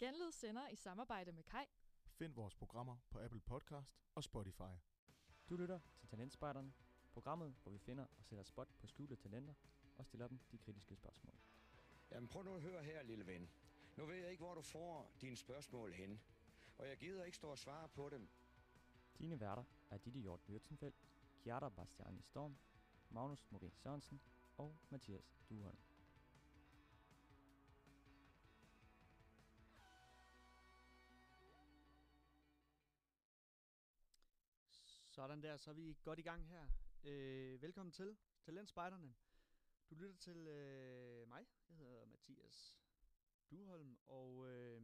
Genlyd sender i samarbejde med Kai. Find vores programmer på Apple Podcast og Spotify. Du lytter til Talentspejderne, programmet, hvor vi finder og sætter spot på skjulte talenter og stiller dem de kritiske spørgsmål. Jamen prøv nu at høre her, lille ven. Nu ved jeg ikke, hvor du får dine spørgsmål hen. Og jeg gider ikke stå og svare på dem. Dine værter er Ditte Hjort Würzenfeldt, Kiara Bastiani Storm, Magnus Morin Sørensen og Mathias Duholm. Sådan der, så er vi godt i gang her. Øh, velkommen til Talentspejderne. Du lytter til øh, mig. Jeg hedder Mathias Duholm, og øh,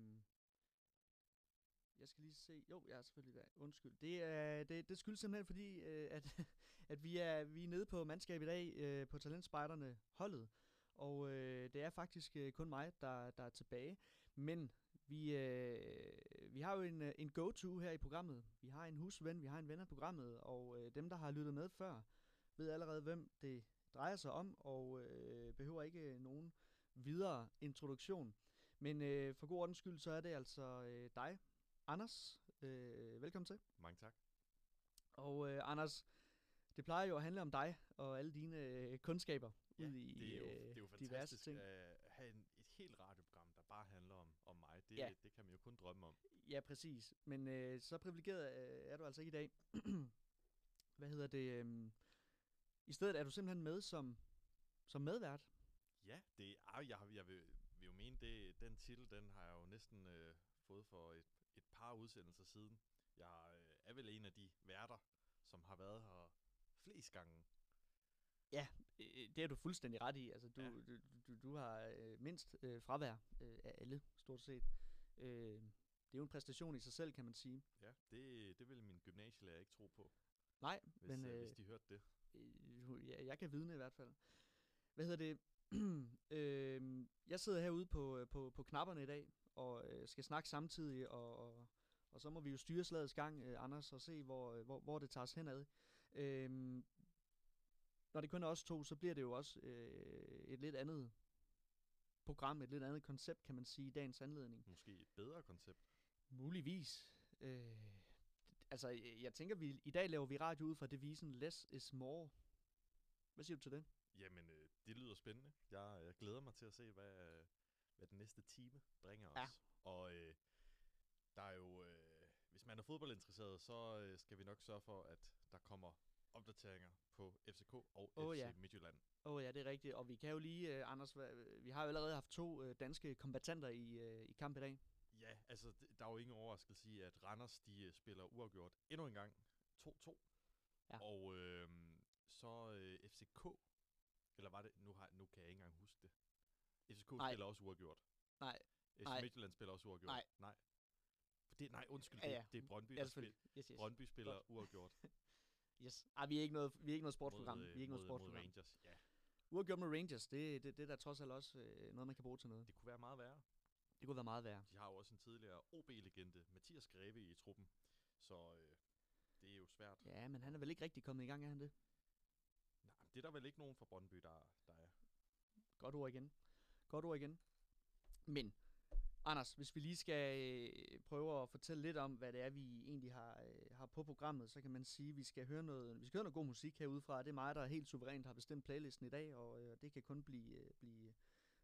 jeg skal lige se. Jo, jeg er selvfølgelig der. Undskyld. Det, er, det, det skyldes simpelthen fordi, øh, at, at vi, er, vi er nede på mandskab i dag øh, på Talentspejderne holdet. Og øh, det er faktisk øh, kun mig, der, der er tilbage. Men vi, øh, vi har jo en, øh, en go-to her i programmet. Vi har en husven, vi har en ven af programmet, og øh, dem, der har lyttet med før, ved allerede, hvem det drejer sig om, og øh, behøver ikke nogen videre introduktion. Men øh, for god ordens skyld, så er det altså øh, dig, Anders. Øh, velkommen til. Mange tak. Og øh, Anders, det plejer jo at handle om dig og alle dine øh, kundskaber Ja, ud i det er jo, øh, det er jo fantastisk ting. at have en, et helt radioprogram, der bare handler om. Det, Ja. det kan man jo kun drømme om. Ja, præcis. Men øh, så privilegeret øh, er du altså ikke i dag. Hvad hedder det? Øh, I stedet er du simpelthen med som, som medvært. Ja, det er, jeg, har- jeg vil, vil jo mene, det, den titel, den har jeg jo næsten øh, fået for et, et par udsendelser siden. Jeg øh, er vel en af de værter, som har været her flest gange. Ja, øh, det er du fuldstændig ret i. Altså, du, Ja. du, du, du har øh, mindst øh, fravær øh, af alle, stort set. Øh, det er jo en præstation i sig selv, kan man sige. Ja, det, det vil min gymnasielærer ikke tro på, Nej, hvis, men øh, øh, hvis de hørte det. øh, ja, jeg kan vidne i hvert fald. Hvad hedder det? øh, jeg sidder herude på, øh, på, på knapperne i dag, og øh, skal snakke samtidig, og, og, og så må vi jo styre slagets gang, øh, Anders, og se, hvor, øh, hvor, hvor det tager os henad. Øh, når det kun er os to, så bliver det jo også øh, et lidt andet program, et lidt andet koncept, kan man sige, i dagens anledning. Måske et bedre koncept. Muligvis. Øh, altså, jeg tænker, vi i dag laver vi radio ud fra devisen less is more. Hvad siger du til det? Jamen, øh, det lyder spændende. Jeg, jeg glæder mig til at se, hvad, hvad den næste time bringer os. Ja. Og øh, der er jo, øh, hvis man er fodboldinteresseret, så øh, skal vi nok sørge for, at der kommer opdateringer på FCK og Åh, FC ja. Midtjylland. Åh oh, ja, det er rigtigt. Og vi kan jo lige, uh, Anders, vi har jo allerede haft to uh, danske kombatanter i, uh, i kamp i dag. Ja, altså, der er jo ingen overraskelse i, at Randers, de spiller uafgjort endnu en gang 2-2. Ja. Og øh, så øh, FCK, eller var det, nu, har, nu kan jeg ikke engang huske det. FCK Nej. spiller også uafgjort. Nej, FC Nej. Midtjylland spiller også uafgjort. Nej. Nej. Det, nej, undskyld, Ja, det, ja. det er Brøndby, der spiller. Yes, yes. Brøndby spiller uafgjort yes. Ej, vi er ikke noget, vi er ikke noget sportsprogram. mod, vi er ikke noget mod, mod sportsprogram. Rangers. Ja, Uafgjort med Rangers, det, det, det er da trods alt også øh, noget, man kan bruge til noget. det kunne være meget værre. Det kunne være meget værre. De har jo også en tidligere OB-legende, Mathias Greve, i truppen. Så øh, det er jo svært. Ja, men han er vel ikke rigtig kommet i gang, er han det? Nej, men det er der vel ikke nogen fra Brøndby, der, der er. Godt ord igen. Godt ord igen. Men, Anders, hvis vi lige skal øh, prøve at fortælle lidt om, hvad det er, vi egentlig har, øh, har på programmet, så kan man sige, at vi skal høre noget, vi skal høre noget god musik herudefra. Det er mig, der helt suverænt har bestemt playlisten i dag, og øh, det kan kun blive, øh, blive,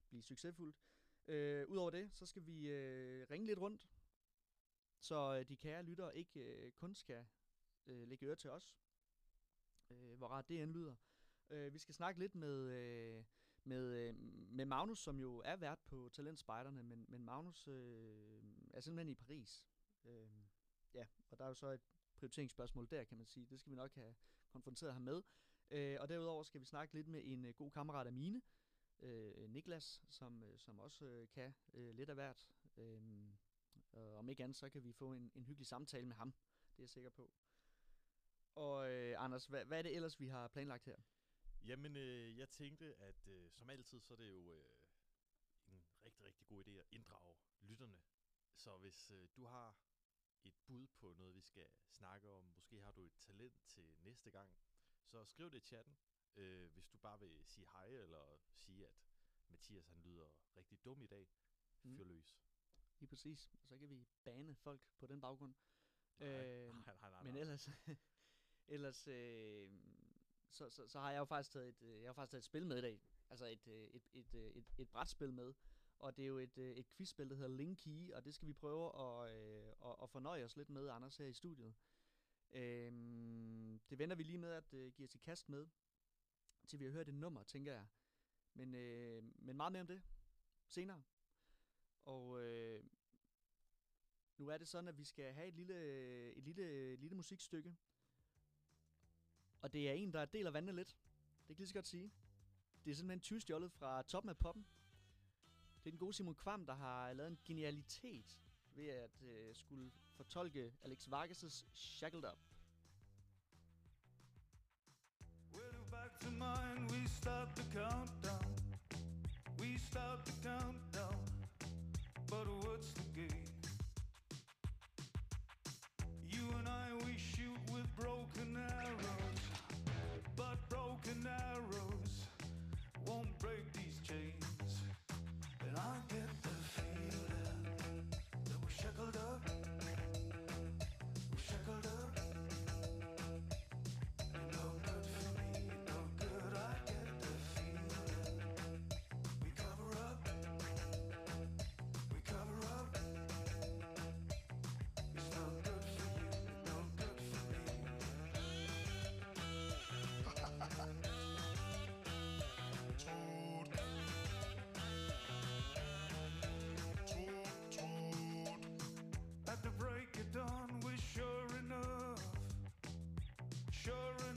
blive succesfuldt. Øh, Udover det, så skal vi øh, ringe lidt rundt, så de kære lyttere ikke øh, kun skal øh, lægge øre til os, øh, hvor rart det end lyder. Øh, vi skal snakke lidt med, øh, med, øh, med Magnus, som jo er vært på Talentspejderne, men, men Magnus øh, er simpelthen i Paris. Øh, ja, og der er jo så et prioriteringsspørgsmål der, kan man sige. Det skal vi nok have konfronteret ham med. Øh, og derudover skal vi snakke lidt med en øh, god kammerat af mine, øh, Niklas, som, øh, som også øh, kan øh, lidt af hvert. Øh, og om ikke andet, så kan vi få en, en hyggelig samtale med ham. Det er jeg sikker på. Og øh, Anders, hvad, hvad er det ellers, vi har planlagt her? Jamen, øh, jeg tænkte, at øh, som altid, så er det jo øh, en rigtig, rigtig god idé at inddrage lytterne. Så hvis øh, du har et bud på noget, vi skal snakke om, måske har du et talent til næste gang, så skriv det i chatten. Øh, hvis du bare vil sige hej, eller sige, at Mathias han lyder rigtig dum i dag, Mm. fyr løs. lige præcis. Og så kan vi bane folk på den baggrund. Nej, Øh, nej, nej, nej, Men nej. ellers, ellers øh, så, så, så har jeg jo faktisk taget et, øh, jeg har faktisk taget et spil med i dag. Altså et, øh, et, et, øh, et, et brætspil med. Og det er jo et, et quizspil, der hedder Linky, og det skal vi prøve at, øh, at, at fornøje os lidt med, Anders, her i studiet. Øhm, det venter vi lige med at øh, give os i kast med, til vi har hørt et nummer, tænker jeg. Men, øh, men meget mere om det senere. Og øh, nu er det sådan, at vi skal have et lille, et lille, lille musikstykke. Og det er en, der deler vandene lidt. Det kan jeg lige så godt sige. Det er simpelthen tyvstjålet fra toppen af poppen. Det er den gode Simon Kvam, der har lavet en genialitet ved at øh, skulle fortolke Alex Vargas' Shackled Up. Well, back to mine, we start the countdown. We start the countdown. But what's the game? You and I, we broken arrows won't break these Sure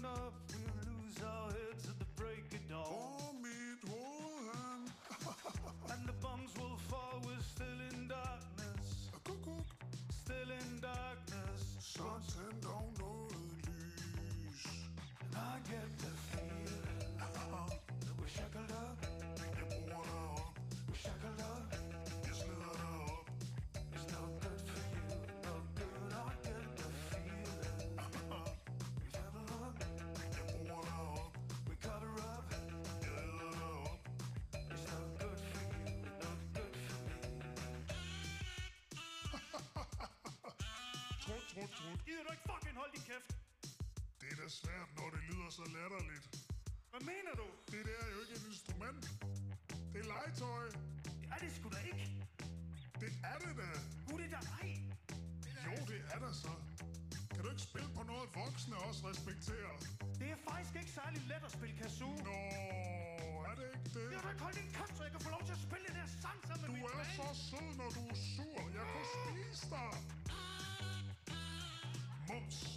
Trut, trut. Gider du ikke fucking holde din kæft? Det er da svært, når det lyder så latterligt. Hvad mener du? Det der er jo ikke et instrument. Det er legetøj. Det er det sgu da ikke. Det er det da. Nu er det da ej. Jo, det er der så. Kan du ikke spille på noget, voksne også respekterer? Det er faktisk ikke særlig let at spille kazoo. Nå, er det ikke det? Jeg vil ikke holde din kæft, så jeg kan få lov til at spille den her sang sammen med Du min er band. så sød, når du er sur. Jeg kunne spise dig. Ouch.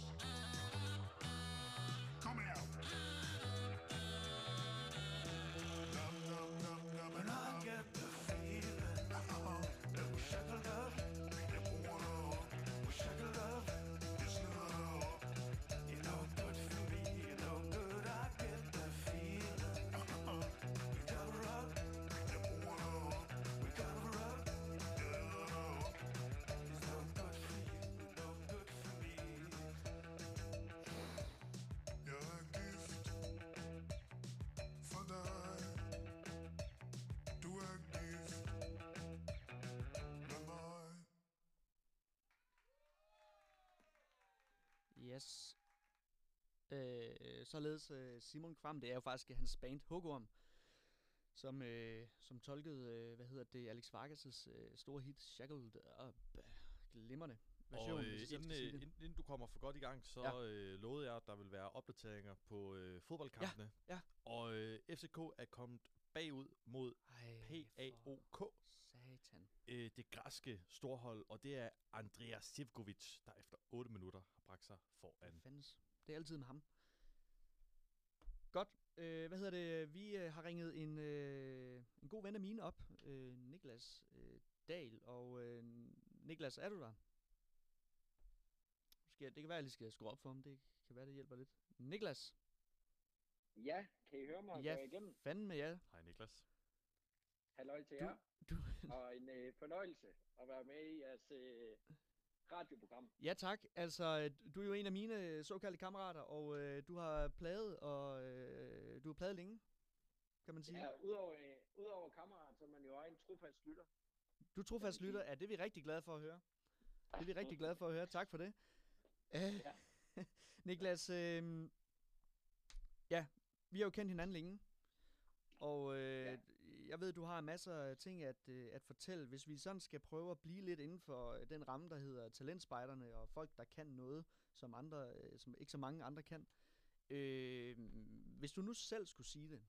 Yes. Øh, således øh, Simon Kvam, det er jo faktisk hans band Hugorm, som, øh, som tolkede, øh, hvad hedder det, Alex Vargas' øh, store hit Shackled Up. Glimrende version, Og øh, inden, øh, inden, inden du kommer for godt i gang, så Ja. øh, lovede jeg, at der vil være opdateringer på øh, fodboldkampene. ja. Og øh, FCK er kommet bagud mod Ej, PAOK, for Satan. øh, det græske storhold, og det er Andrea Sivkovic, der efter 8 minutter har bragt sig Hvad foran. fandens? Det er altid med ham. Godt. Øh, hvad hedder det? Vi øh, har ringet en, øh, en god ven af mine op. Øh, Niklas øh, Dahl. Og øh, Niklas, er du der? Skal jeg, det kan være, at jeg lige skal skrue op for ham. Det kan være, det hjælper lidt. Niklas? Ja, kan I høre mig? Ja, igennem? fanden med jer. Hej Niklas. Halløj til Du, jer. du, Og en øh, fornøjelse at være med i jeres øh, radioprogram. ja tak. Altså, øh, du er jo en af mine øh, såkaldte kammerater, og øh, du har pladet, og øh, du har pladet længe, kan man sige. Ja, udover, øh, udover kammerat, så er man jo egen trofast lytter. Du er trofast lytter. Ja, det er vi rigtig glade for at høre. Det er vi rigtig glade for at høre. Tak for det. Uh, Niklas, øh, ja, vi har jo kendt hinanden længe. Og øh, ja. Jeg ved, du har masser af ting at, øh, at fortælle. Hvis vi sådan skal prøve at blive lidt inden for øh, den ramme, der hedder talentspejderne, og folk, der kan noget, som, andre, øh, som ikke så mange andre kan. Øh, hvis du nu selv skulle sige det,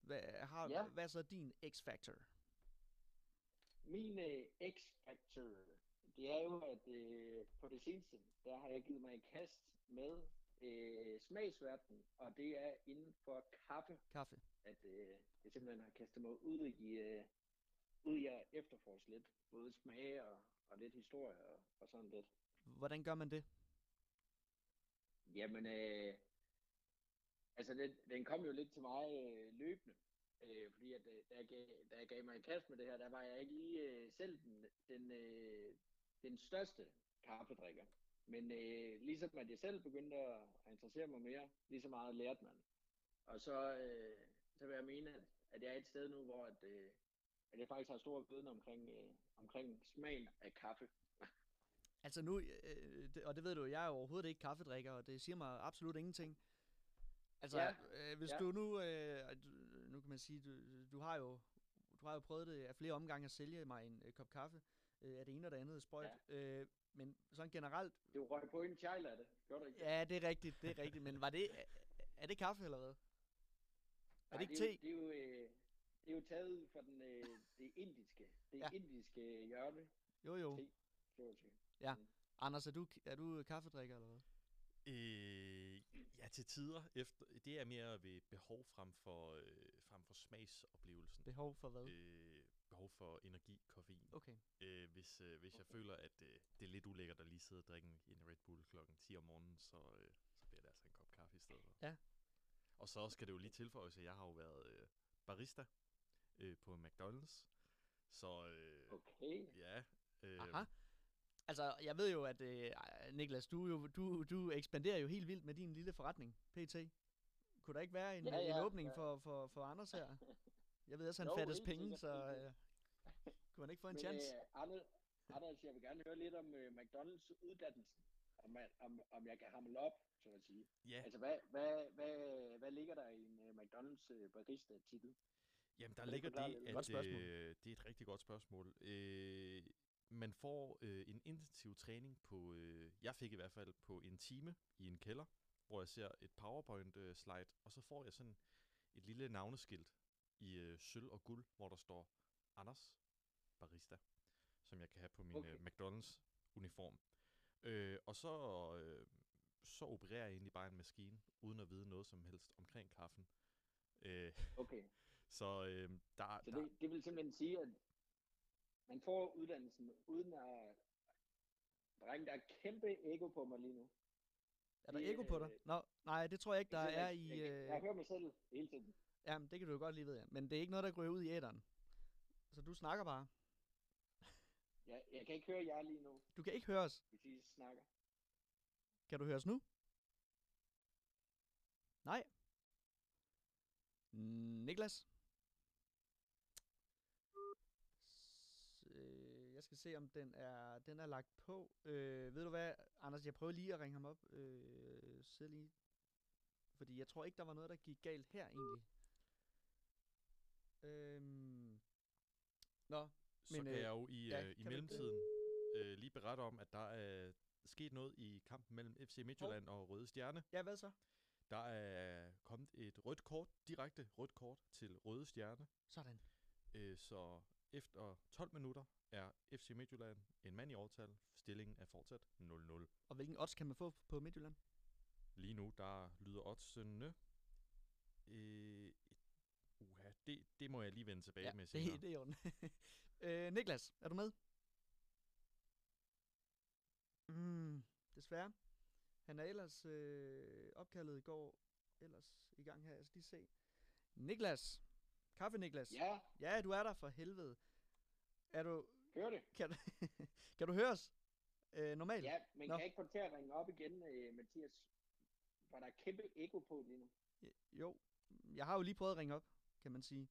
hvad, har, ja. hvad er så din x-factor? Min øh, x-factor, det er jo, at øh, på det seneste, der har jeg givet mig i kast med øh, smagsverden, og det er inden for kaffe. Kaffe. At øh, jeg simpelthen har kastet mig ud i, øh, ud i at efterforske lidt, både smage og, og lidt historie og, og sådan lidt. Hvordan gør man det? Jamen, øh, altså den, den kom jo lidt til mig øh, løbende, øh, fordi at, øh, da, jeg gav, da jeg gav mig i kast med det her, der var jeg ikke lige øh, selv den, den, øh, den største kaffedrikker. Men øh, ligesom at jeg selv begyndte at, interessere mig mere, lige så meget lærte man. Og så, øh, så vil jeg mene, at, at jeg er et sted nu, hvor at, øh, at jeg faktisk har stor viden omkring, øh, omkring smagen af kaffe. Altså nu, øh, og det ved du, jeg er overhovedet ikke kaffedrikker, og det siger mig absolut ingenting. Altså, ja, øh, hvis ja. du nu, øh, nu kan man sige, du, du har jo du har jo prøvet det af flere omgange at sælge mig en øh, kop kaffe øh, af det ene og det andet sprøjt. Ja. Øh, men sådan generelt... Du røg på en chai af det, gør du ikke? Ja, det er rigtigt, det er rigtigt. Men var det, er, er det kaffe eller hvad? Er Nej, det ikke det te? Er jo, det, er jo, øh, det er jo taget fra den, øh, det indiske, det ja. indiske hjørne. Jo, jo. Te. Ja. Mm. Anders, er du, er du kaffedrikker eller hvad? Øh, ja, til tider. Efter, det er mere ved behov frem for, øh, frem for smagsoplevelsen. Behov for hvad? Øh, behov for energi, koffein. Okay. Øh, hvis øh, hvis jeg føler, at øh, det er lidt ulækkert at lige sidde og drikke en Red Bull klokken 10 om morgenen, så, øh, så bliver det altså en kop kaffe i stedet for. Ja. Og så skal det jo lige tilføjes, at jeg har jo været øh, barista øh, på McDonald's. Så øh, okay. ja. Øh, Aha. Altså, jeg ved jo, at øh, Niklas, du, jo, du, du ekspanderer jo helt vildt med din lille forretning, PT. Kunne der ikke være en, Ja, ja, en åbning ja. for, for, for Anders her? Jeg ved også, han Jo, fattes penge, så øh, kunne han ikke få en Men, chance? Øh, Anders, Anders, jeg vil gerne høre lidt om øh, McDonald's uddannelsen. Om, man, om, om jeg kan hamle op, så at sige. Ja. Altså, hvad, hvad, hvad, hvad ligger der i en uh, McDonald's uh, barista-titel? Jamen, der ligger det, lidt? at øh, det er et rigtig godt spørgsmål. Øh, man får øh, en intensiv træning på, øh, jeg fik i hvert fald på en time i en kælder, hvor jeg ser et PowerPoint-slide, og så får jeg sådan et lille navneskilt i øh, sølv og guld, hvor der står Anders Barista, som jeg kan have på min Okay. øh, McDonald's-uniform. Øh, og så, øh, så opererer jeg egentlig bare en maskine, uden at vide noget som helst omkring kaffen. Øh, Okay, så øh, der, så der, det, det vil simpelthen sige, at man får uddannelsen uden at... Drenge, der er kæmpe ego på mig lige nu. Er der det, eko på dig? øh, Nå, nej, det tror jeg ikke, der Det er jeg, i... Jeg, jeg, jeg Øh, hører mig selv hele tiden. Jamen, det kan du jo godt lige vide, ja. Men det er ikke noget, der går ud i æderen. Så du snakker bare. Jeg, jeg kan ikke høre jer lige nu, Du kan ikke høre os. hvis I snakker. Kan du høre os nu? Nej. Niklas? Øh, jeg skal se, om den er, den er lagt på. Øh, ved du hvad, Anders, jeg prøver lige at ringe ham op. Øh, sidde lige. Fordi jeg tror ikke, der var noget, der gik galt her egentlig. Øhm. Nå, så men, kan øh, jeg jo i, ja, øh, i mellemtiden øh, lige berette om, at der er sket noget i kampen mellem FC Midtjylland og Røde Stjerne. ja, hvad så? Der er kommet et rødt kort, direkte rødt kort til Røde Stjerne. Sådan. Øh, så efter 12 minutter er FC Midtjylland en mand i overtal. Stillingen er fortsat 0-0. Og hvilken odds kan man få på Midtjylland? Lige nu, der lyder oddsene... Øh, det, det må jeg lige vende tilbage med senere. det, det er i orden. øh, Niklas, er du med? Mm, desværre. Han er ellers øh, opkaldet i går ellers i gang her. Jeg skal lige se. Niklas. Kaffe Niklas. Ja, Ja, du er der for helvede. Er du... hør det. Kan du, kan du høre os? Øh, normalt? Ja, men Nå. kan jeg ikke få til at ringe op igen, øh, Mathias? For der er kæmpe ego på lige nu. Jo. Jeg har jo lige prøvet at ringe op, kan man sige.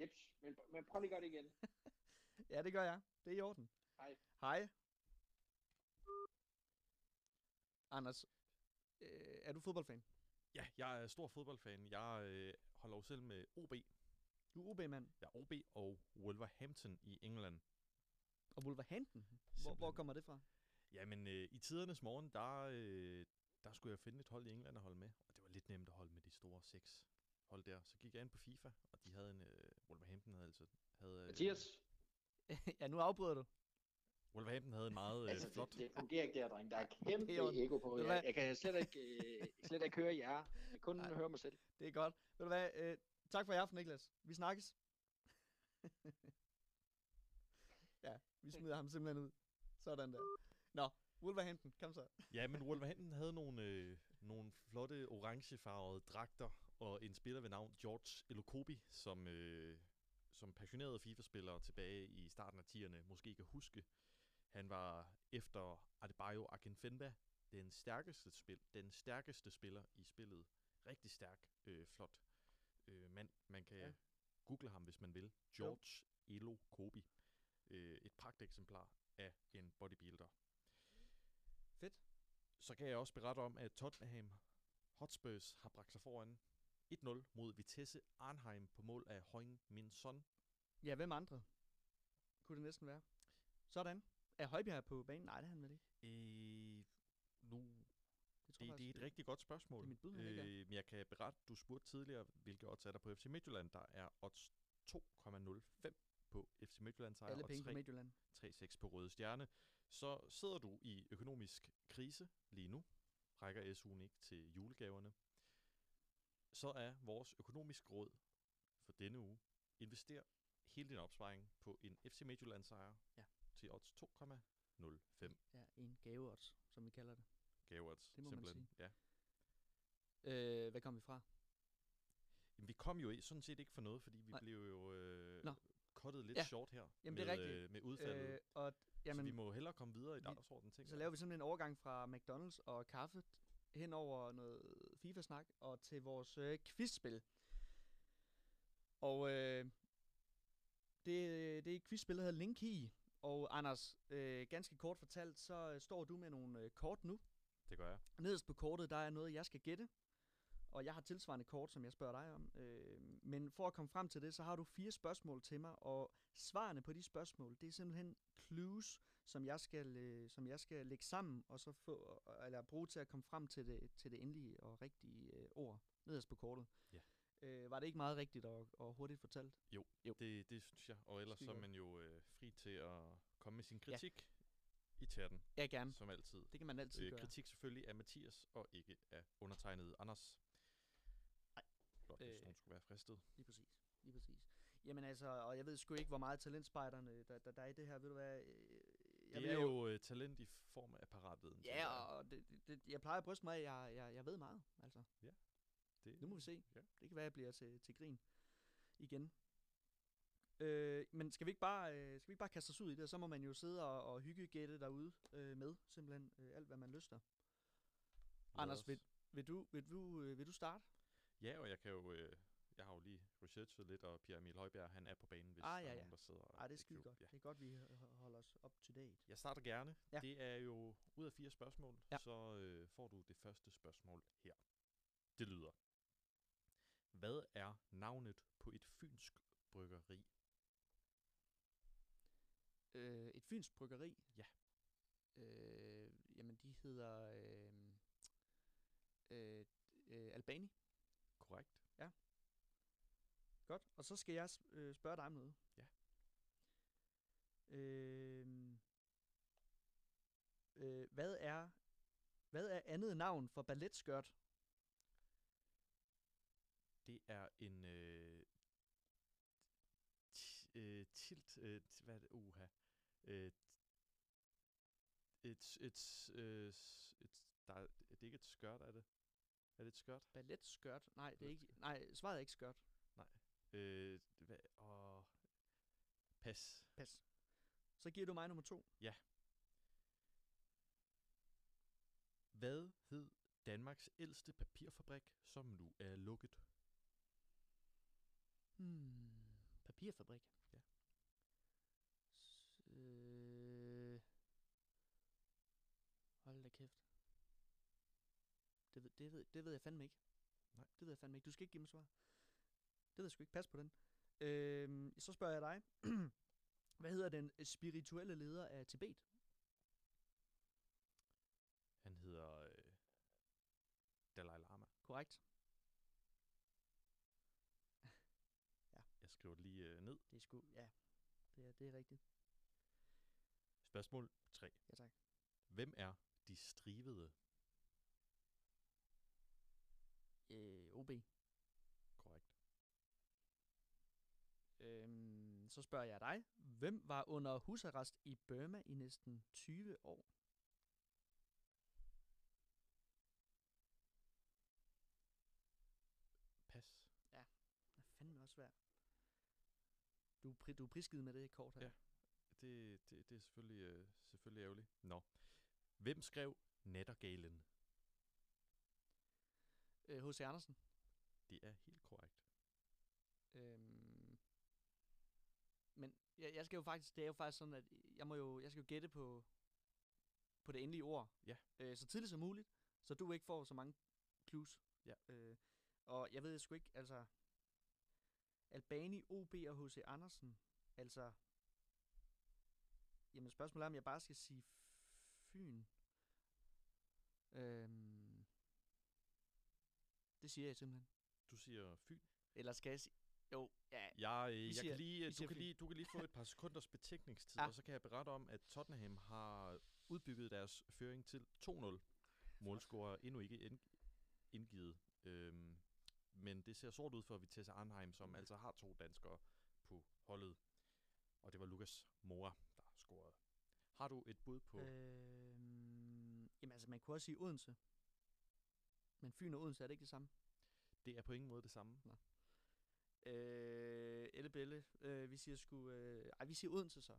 Jeps, men, men prøv lige at gøre det igen. Ja, det gør jeg. Det er i orden. Hej. Hej. Anders, øh, er du fodboldfan? Ja, jeg er stor fodboldfan. Jeg øh, holder jo selv med OB. Du er OB-mand. Ja, OB og Wolverhampton i England. Og Wolverhampton? Hvor, hvor kommer det fra? Jamen, øh, i tidernes morgen, der, øh, der skulle jeg finde et hold i England at holde med. Og det var lidt nemt at holde med de store seks hold der. Så gik jeg ind på FIFA, og de havde en... Øh, Wolverhampton havde altså... Havde, øh, Mathias? ja, nu afbryder du. Wolverhampton havde en meget øh, Altså, flot... det, det fungerer ikke der, dreng. Der er kæmpe er eko på. Jeg, jeg kan slet ikke, øh, slet ikke høre jer. Jeg kan kun Nej. høre mig selv. Det er godt. Ved du hvad? Øh, tak for i aften, Niklas. Vi snakkes. ja, vi smider ham simpelthen ud. Sådan der. Nå, Wolverhampton, kom så. Ja, men Wolverhampton havde nogle, øh, nogle flotte orangefarvede dragter, og en spiller ved navn George Elokobi, som, øh, som passionerede FIFA-spillere tilbage i starten af 10'erne måske kan huske. Han var efter Adebayo Akinfenwa den stærkeste, spil, den stærkeste spiller i spillet. Rigtig stærk, øh, flot øh, mand. Man kan Ja. google ham, hvis man vil. George Elo Kobi. Øh, et pragteksemplar af en bodybuilder. Fedt. Så kan jeg også berette om, at Tottenham Hotspurs har bragt sig foran 1-0 mod Vitesse Arnheim på mål af Højn Min Son. Ja, hvem andre? Kunne det næsten være. Sådan. Er Højbjerg på banen? Nej, det er han vel ikke. Øh, nu, Det, tror det, jeg det er faktisk, et rigtig godt spørgsmål. det er mit bud, øh, men jeg kan berette, du spurgte tidligere, hvilke odds er der på FC Midtjylland. Der er odds 2,05 på FC Midtjylland sejr Alle og penge på 3 Midtjylland. 3-6 på Røde Stjerne. Så sidder du i økonomisk krise lige nu. Rækker SU'en ikke til julegaverne. Så er vores økonomisk råd for denne uge, invester hele din opsparing på en FC Midtjylland sejr Ja. til odds 2,05 Ja, en gaveodds, som vi kalder det. gaveodds. Det må man simpelthen. Ja. Øh, hvad kom vi fra? Jamen, vi kom jo sådan set ikke for noget, fordi vi Nej. blev jo øh, Nå. kuttet lidt Ja. short her Jamen, med, det er rigtigt. øh, med udfaldet. Øh, og Jamen, så vi må hellere komme videre i dagsordenen, tænker så laver vi simpelthen en overgang fra McDonald's og kaffe hen over noget FIFA-snak og til vores øh, quizspil. Og øh, det, det er et quizspil, der hedder Link i. Og Anders, øh, ganske kort fortalt, så øh, står du med nogle øh, kort nu. Det gør jeg. Nederst på kortet, der er noget, jeg skal gætte. Og jeg har tilsvarende kort, som jeg spørger dig om. Øh, men for at komme frem til det, så har du fire spørgsmål til mig. Og svarene på de spørgsmål, det er simpelthen clues, som jeg skal, øh, som jeg skal lægge sammen, og så få, eller bruge til at komme frem til det, til det endelige og rigtige øh, ord nederst på kortet. Ja. Øh, var det ikke meget rigtigt og, og hurtigt fortalt? Jo, Jo. Det, det synes jeg. Og ellers så er man jo øh, fri til at komme med sin Ja. kritik i chatten, Ja, gerne. som altid. Det kan man altid Øh, gøre. kritik selvfølgelig af Mathias, og ikke af undertegnet Anders. Nej. Blot hvis Øh, nogen skulle være fristet. Lige præcis. Lige præcis. Jamen altså, og jeg ved sgu ikke, hvor meget talentspejderne, der, der, der er i det her. Ved du hvad? Jeg det er jo øh, talent i form af apparatviden. tænker Ja, og det, det, jeg plejer at bryste mig at jeg, jeg, jeg ved meget, altså. det, Nu må vi se. Ja. Det kan være, at jeg bliver til, til grin igen. Øh, men skal vi ikke bare øh, skal vi ikke bare kaste os ud i det, så må man jo sidde og, og hyggegætte derude øh, med simpelthen øh, alt hvad man lyster. Anders, vil, vil du vil du øh, vil du starte? Ja, og jeg kan jo... Øh, jeg har jo lige researchet lidt, og Pierre Emil Højbjerg, han er på banen, hvis Ah, der ja, er ja. nogen, der sidder og Nej, det er skide godt. Ja. Det er godt, vi ho- holder os up to date. Jeg starter gerne. Ja. Det er jo ud af fire spørgsmål, Ja. så øh, får du det første spørgsmål her. Det lyder. Hvad er navnet på et fynsk bryggeri? Øh, et fynsk bryggeri? Ja. Øh, jamen, de hedder øh, øh, øh, Albani. Korrekt. Godt. Og så skal jeg øh, spørge dig om noget. Ja. Øh, øh, hvad er hvad er andet navn for balletskørt? Det er en øh, øh, tilt... Øh, hvad er det? Uha. Øh, et, et, øh, et, der er, det er ikke et skørt, er det? Er det et skørt? Balletskørt? Nej, det er ikke. Nej, svaret er ikke skørt. Øh, hvad, og pas. Pas. Så giver du mig nummer to. Hvad hed Danmarks ældste papirfabrik, som nu er lukket? Hmm, Papirfabrik. Ja. S- øh, hold da kæft. Det ved, det, ved, det ved jeg fandme ikke. Nej. Det ved jeg fandme ikke. Du skal ikke give mig svar. Det ved jeg sgu ikke. Pas på den. Øh, så spørger jeg dig. Hvad hedder den spirituelle leder af Tibet? Han hedder øh, Dalai Lama. Korrekt. Jeg skriver det lige øh, ned. Det er sgu, ja. Det er, det er rigtigt. Spørgsmål 3. Ja, tak. Hvem er de strivede? Øh, OB. Korrekt. Øhm, så spørger jeg dig. Hvem var under husarrest i Burma i næsten 20 år? Pas. Det er fandme også svært. Du, er pri- du er prisgivet med det kort her. Ja. Det, det, det er selvfølgelig, øh, selvfølgelig ærgerligt. Nå. Hvem skrev Nattergalen? Øh, H.C. Andersen. Det er helt korrekt. Øhm, men jeg, jeg skal jo faktisk, det er jo faktisk sådan, at jeg må jo, jeg skal jo gætte på, på det endelige ord. Ja. Øh, så tidligt som muligt, så du ikke får så mange clues. Ja. Øh, og jeg ved sgu ikke, altså, Albani, OB og H.C. Andersen, altså, jamen spørgsmålet er, om jeg bare skal sige Fyn. Øhm, det siger jeg simpelthen. Du siger Fyn. Eller skal jeg sige, jo, ja, Jeg, øh, Vi jeg siger- kan lige, øh, du, siger kan lige, du kan lige få et par sekunders betænkningstid, Ja. og så kan jeg berette om, at Tottenham har udbygget deres føring til 2-0. Målscorer endnu ikke ind, indgivet. Øhm, men det ser sort ud for Vitesse Arnheim, som altså har to danskere på holdet. Og det var Lukas Mora, der scorede. Har du et bud på... Øhm, jamen altså, man kunne også sige Odense. Men Fyn og Odense er det ikke det samme. Det er på ingen måde det samme. Øh, Elle Belle, øh, vi siger sgu... Øh, ej, vi siger Odense så.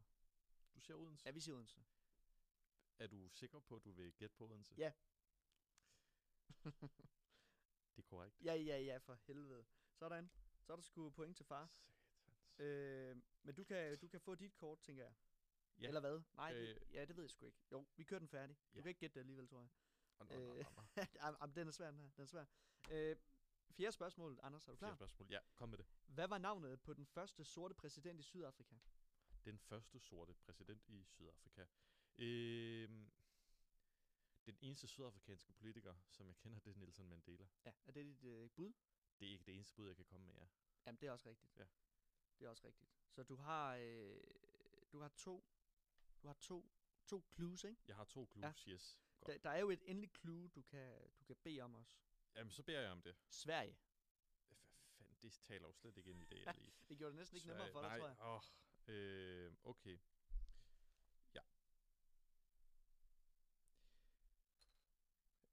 Du siger Odense. Ja, vi siger Odense. Er du sikker på, at du vil gætte på Odense? Ja. Det er korrekt. ja, ja, ja, for helvede. Sådan. Så er der sgu point til far. Satans. Øh, men du kan, du kan få dit kort, tænker jeg. Ja. Eller hvad? Nej, Øh. det, ja, det ved jeg sgu ikke. Jo, vi kører den færdig. Du Ja. kan ikke gætte det alligevel, tror jeg. Øh, nå, nå. Jamen, jamen, den er svær, den her. Den er svær. Øh, fjerde spørgsmål, Anders, er du klar? Flere spørgsmål. Ja, kom med det. Hvad var navnet på den første sorte præsident i Sydafrika? Den første sorte præsident i Sydafrika. Øhm, den eneste sydafrikanske politiker, som jeg kender, det er Nelson Mandela. Ja, er det dit øh, bud? Det er ikke det eneste bud, jeg kan komme med, ja. Jamen, det er også rigtigt. Ja. Det er også rigtigt. Så du har, øh, du har to, du har to, to clues, ikke? Jeg har to clues, ja. yes. Godt. Der, der er jo et endeligt clue, du kan, du kan bede om os. Jamen, så beder jeg om det. Sverige. Hvad fanden, det taler jo slet ikke ind i det, jeg lige. Det gjorde det næsten ikke Sverige. nemmere for dig, Nej, tror jeg. Åh, øh, okay. Ja.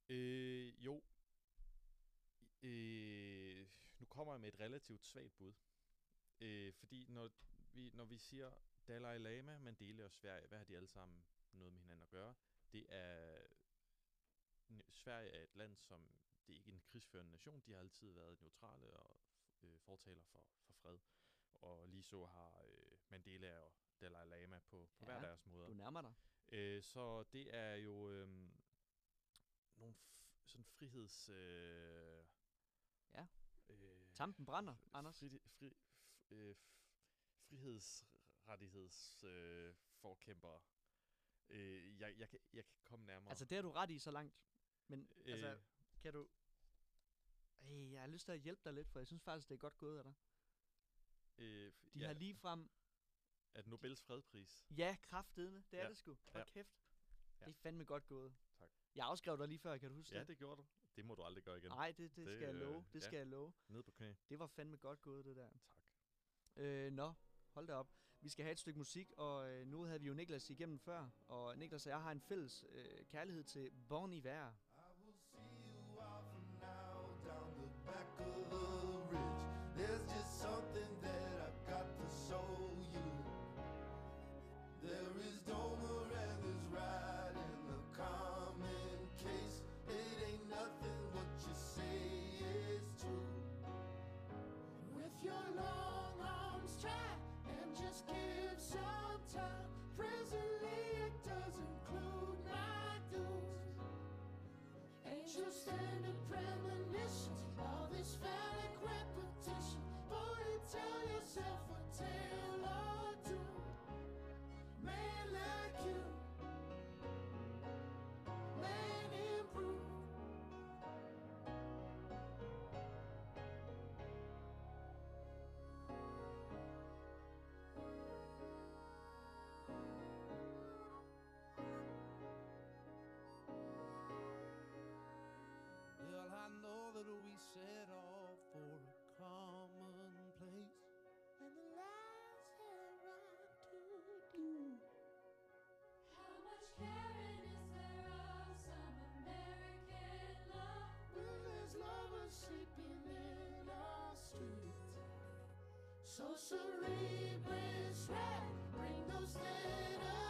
Øh, jo. Øh, nu kommer jeg med et relativt svagt bud. Øh, fordi når vi, når vi siger Dalai Lama, Mandela og Sverige, hvad har de alle sammen noget med hinanden at gøre? Det er... Sverige er et land, som... Det er ikke en krigsførende nation. De har altid været neutrale og øh, fortaler for, for fred. Og lige så har øh, Mandela og Dalai Lama på, på Ja, hver deres måder. Du nærmer dig. Øh, så det er jo øh, nogle f- sådan friheds... Øh, Ja. Øh, Tampen brænder, Anders. Fri, fri, f, øh, f- frihedsrettigheds øh. Øh, jeg, jeg, kan, jeg kan komme nærmere. Altså, det har du ret i så langt. Men øh. altså. Kan du... Ej, jeg har lyst til at hjælpe dig lidt, for jeg synes faktisk, det er godt gået af dig. øh, De ja. har lige frem... Det Nobels fredspris? Ja, kraftedeme. Det er Ja. det sgu. Hold Ja. kæft. Ja. Det er fandme godt gået. Tak. Jeg afskrev dig lige før, kan du huske Ja, det? det gjorde du. Det må du aldrig gøre igen. Nej, det, det, Det, skal jeg øh, love. Det ja. skal jeg love. Ned på knæ. Det var fandme godt gået, det der. Tak. Øh, nå, hold da op. Vi skal have et stykke musik, og øh, nu havde vi jo Niklas igennem før. Og Niklas og jeg har en fælles øh, kærlighed til Bon Iver. and a premonition of this family. set off for a commonplace. And the lies have right to do. How much caring is there of some American love? Well, there's lovers sleeping in our streets. So cerebral, spread, bring those dead up.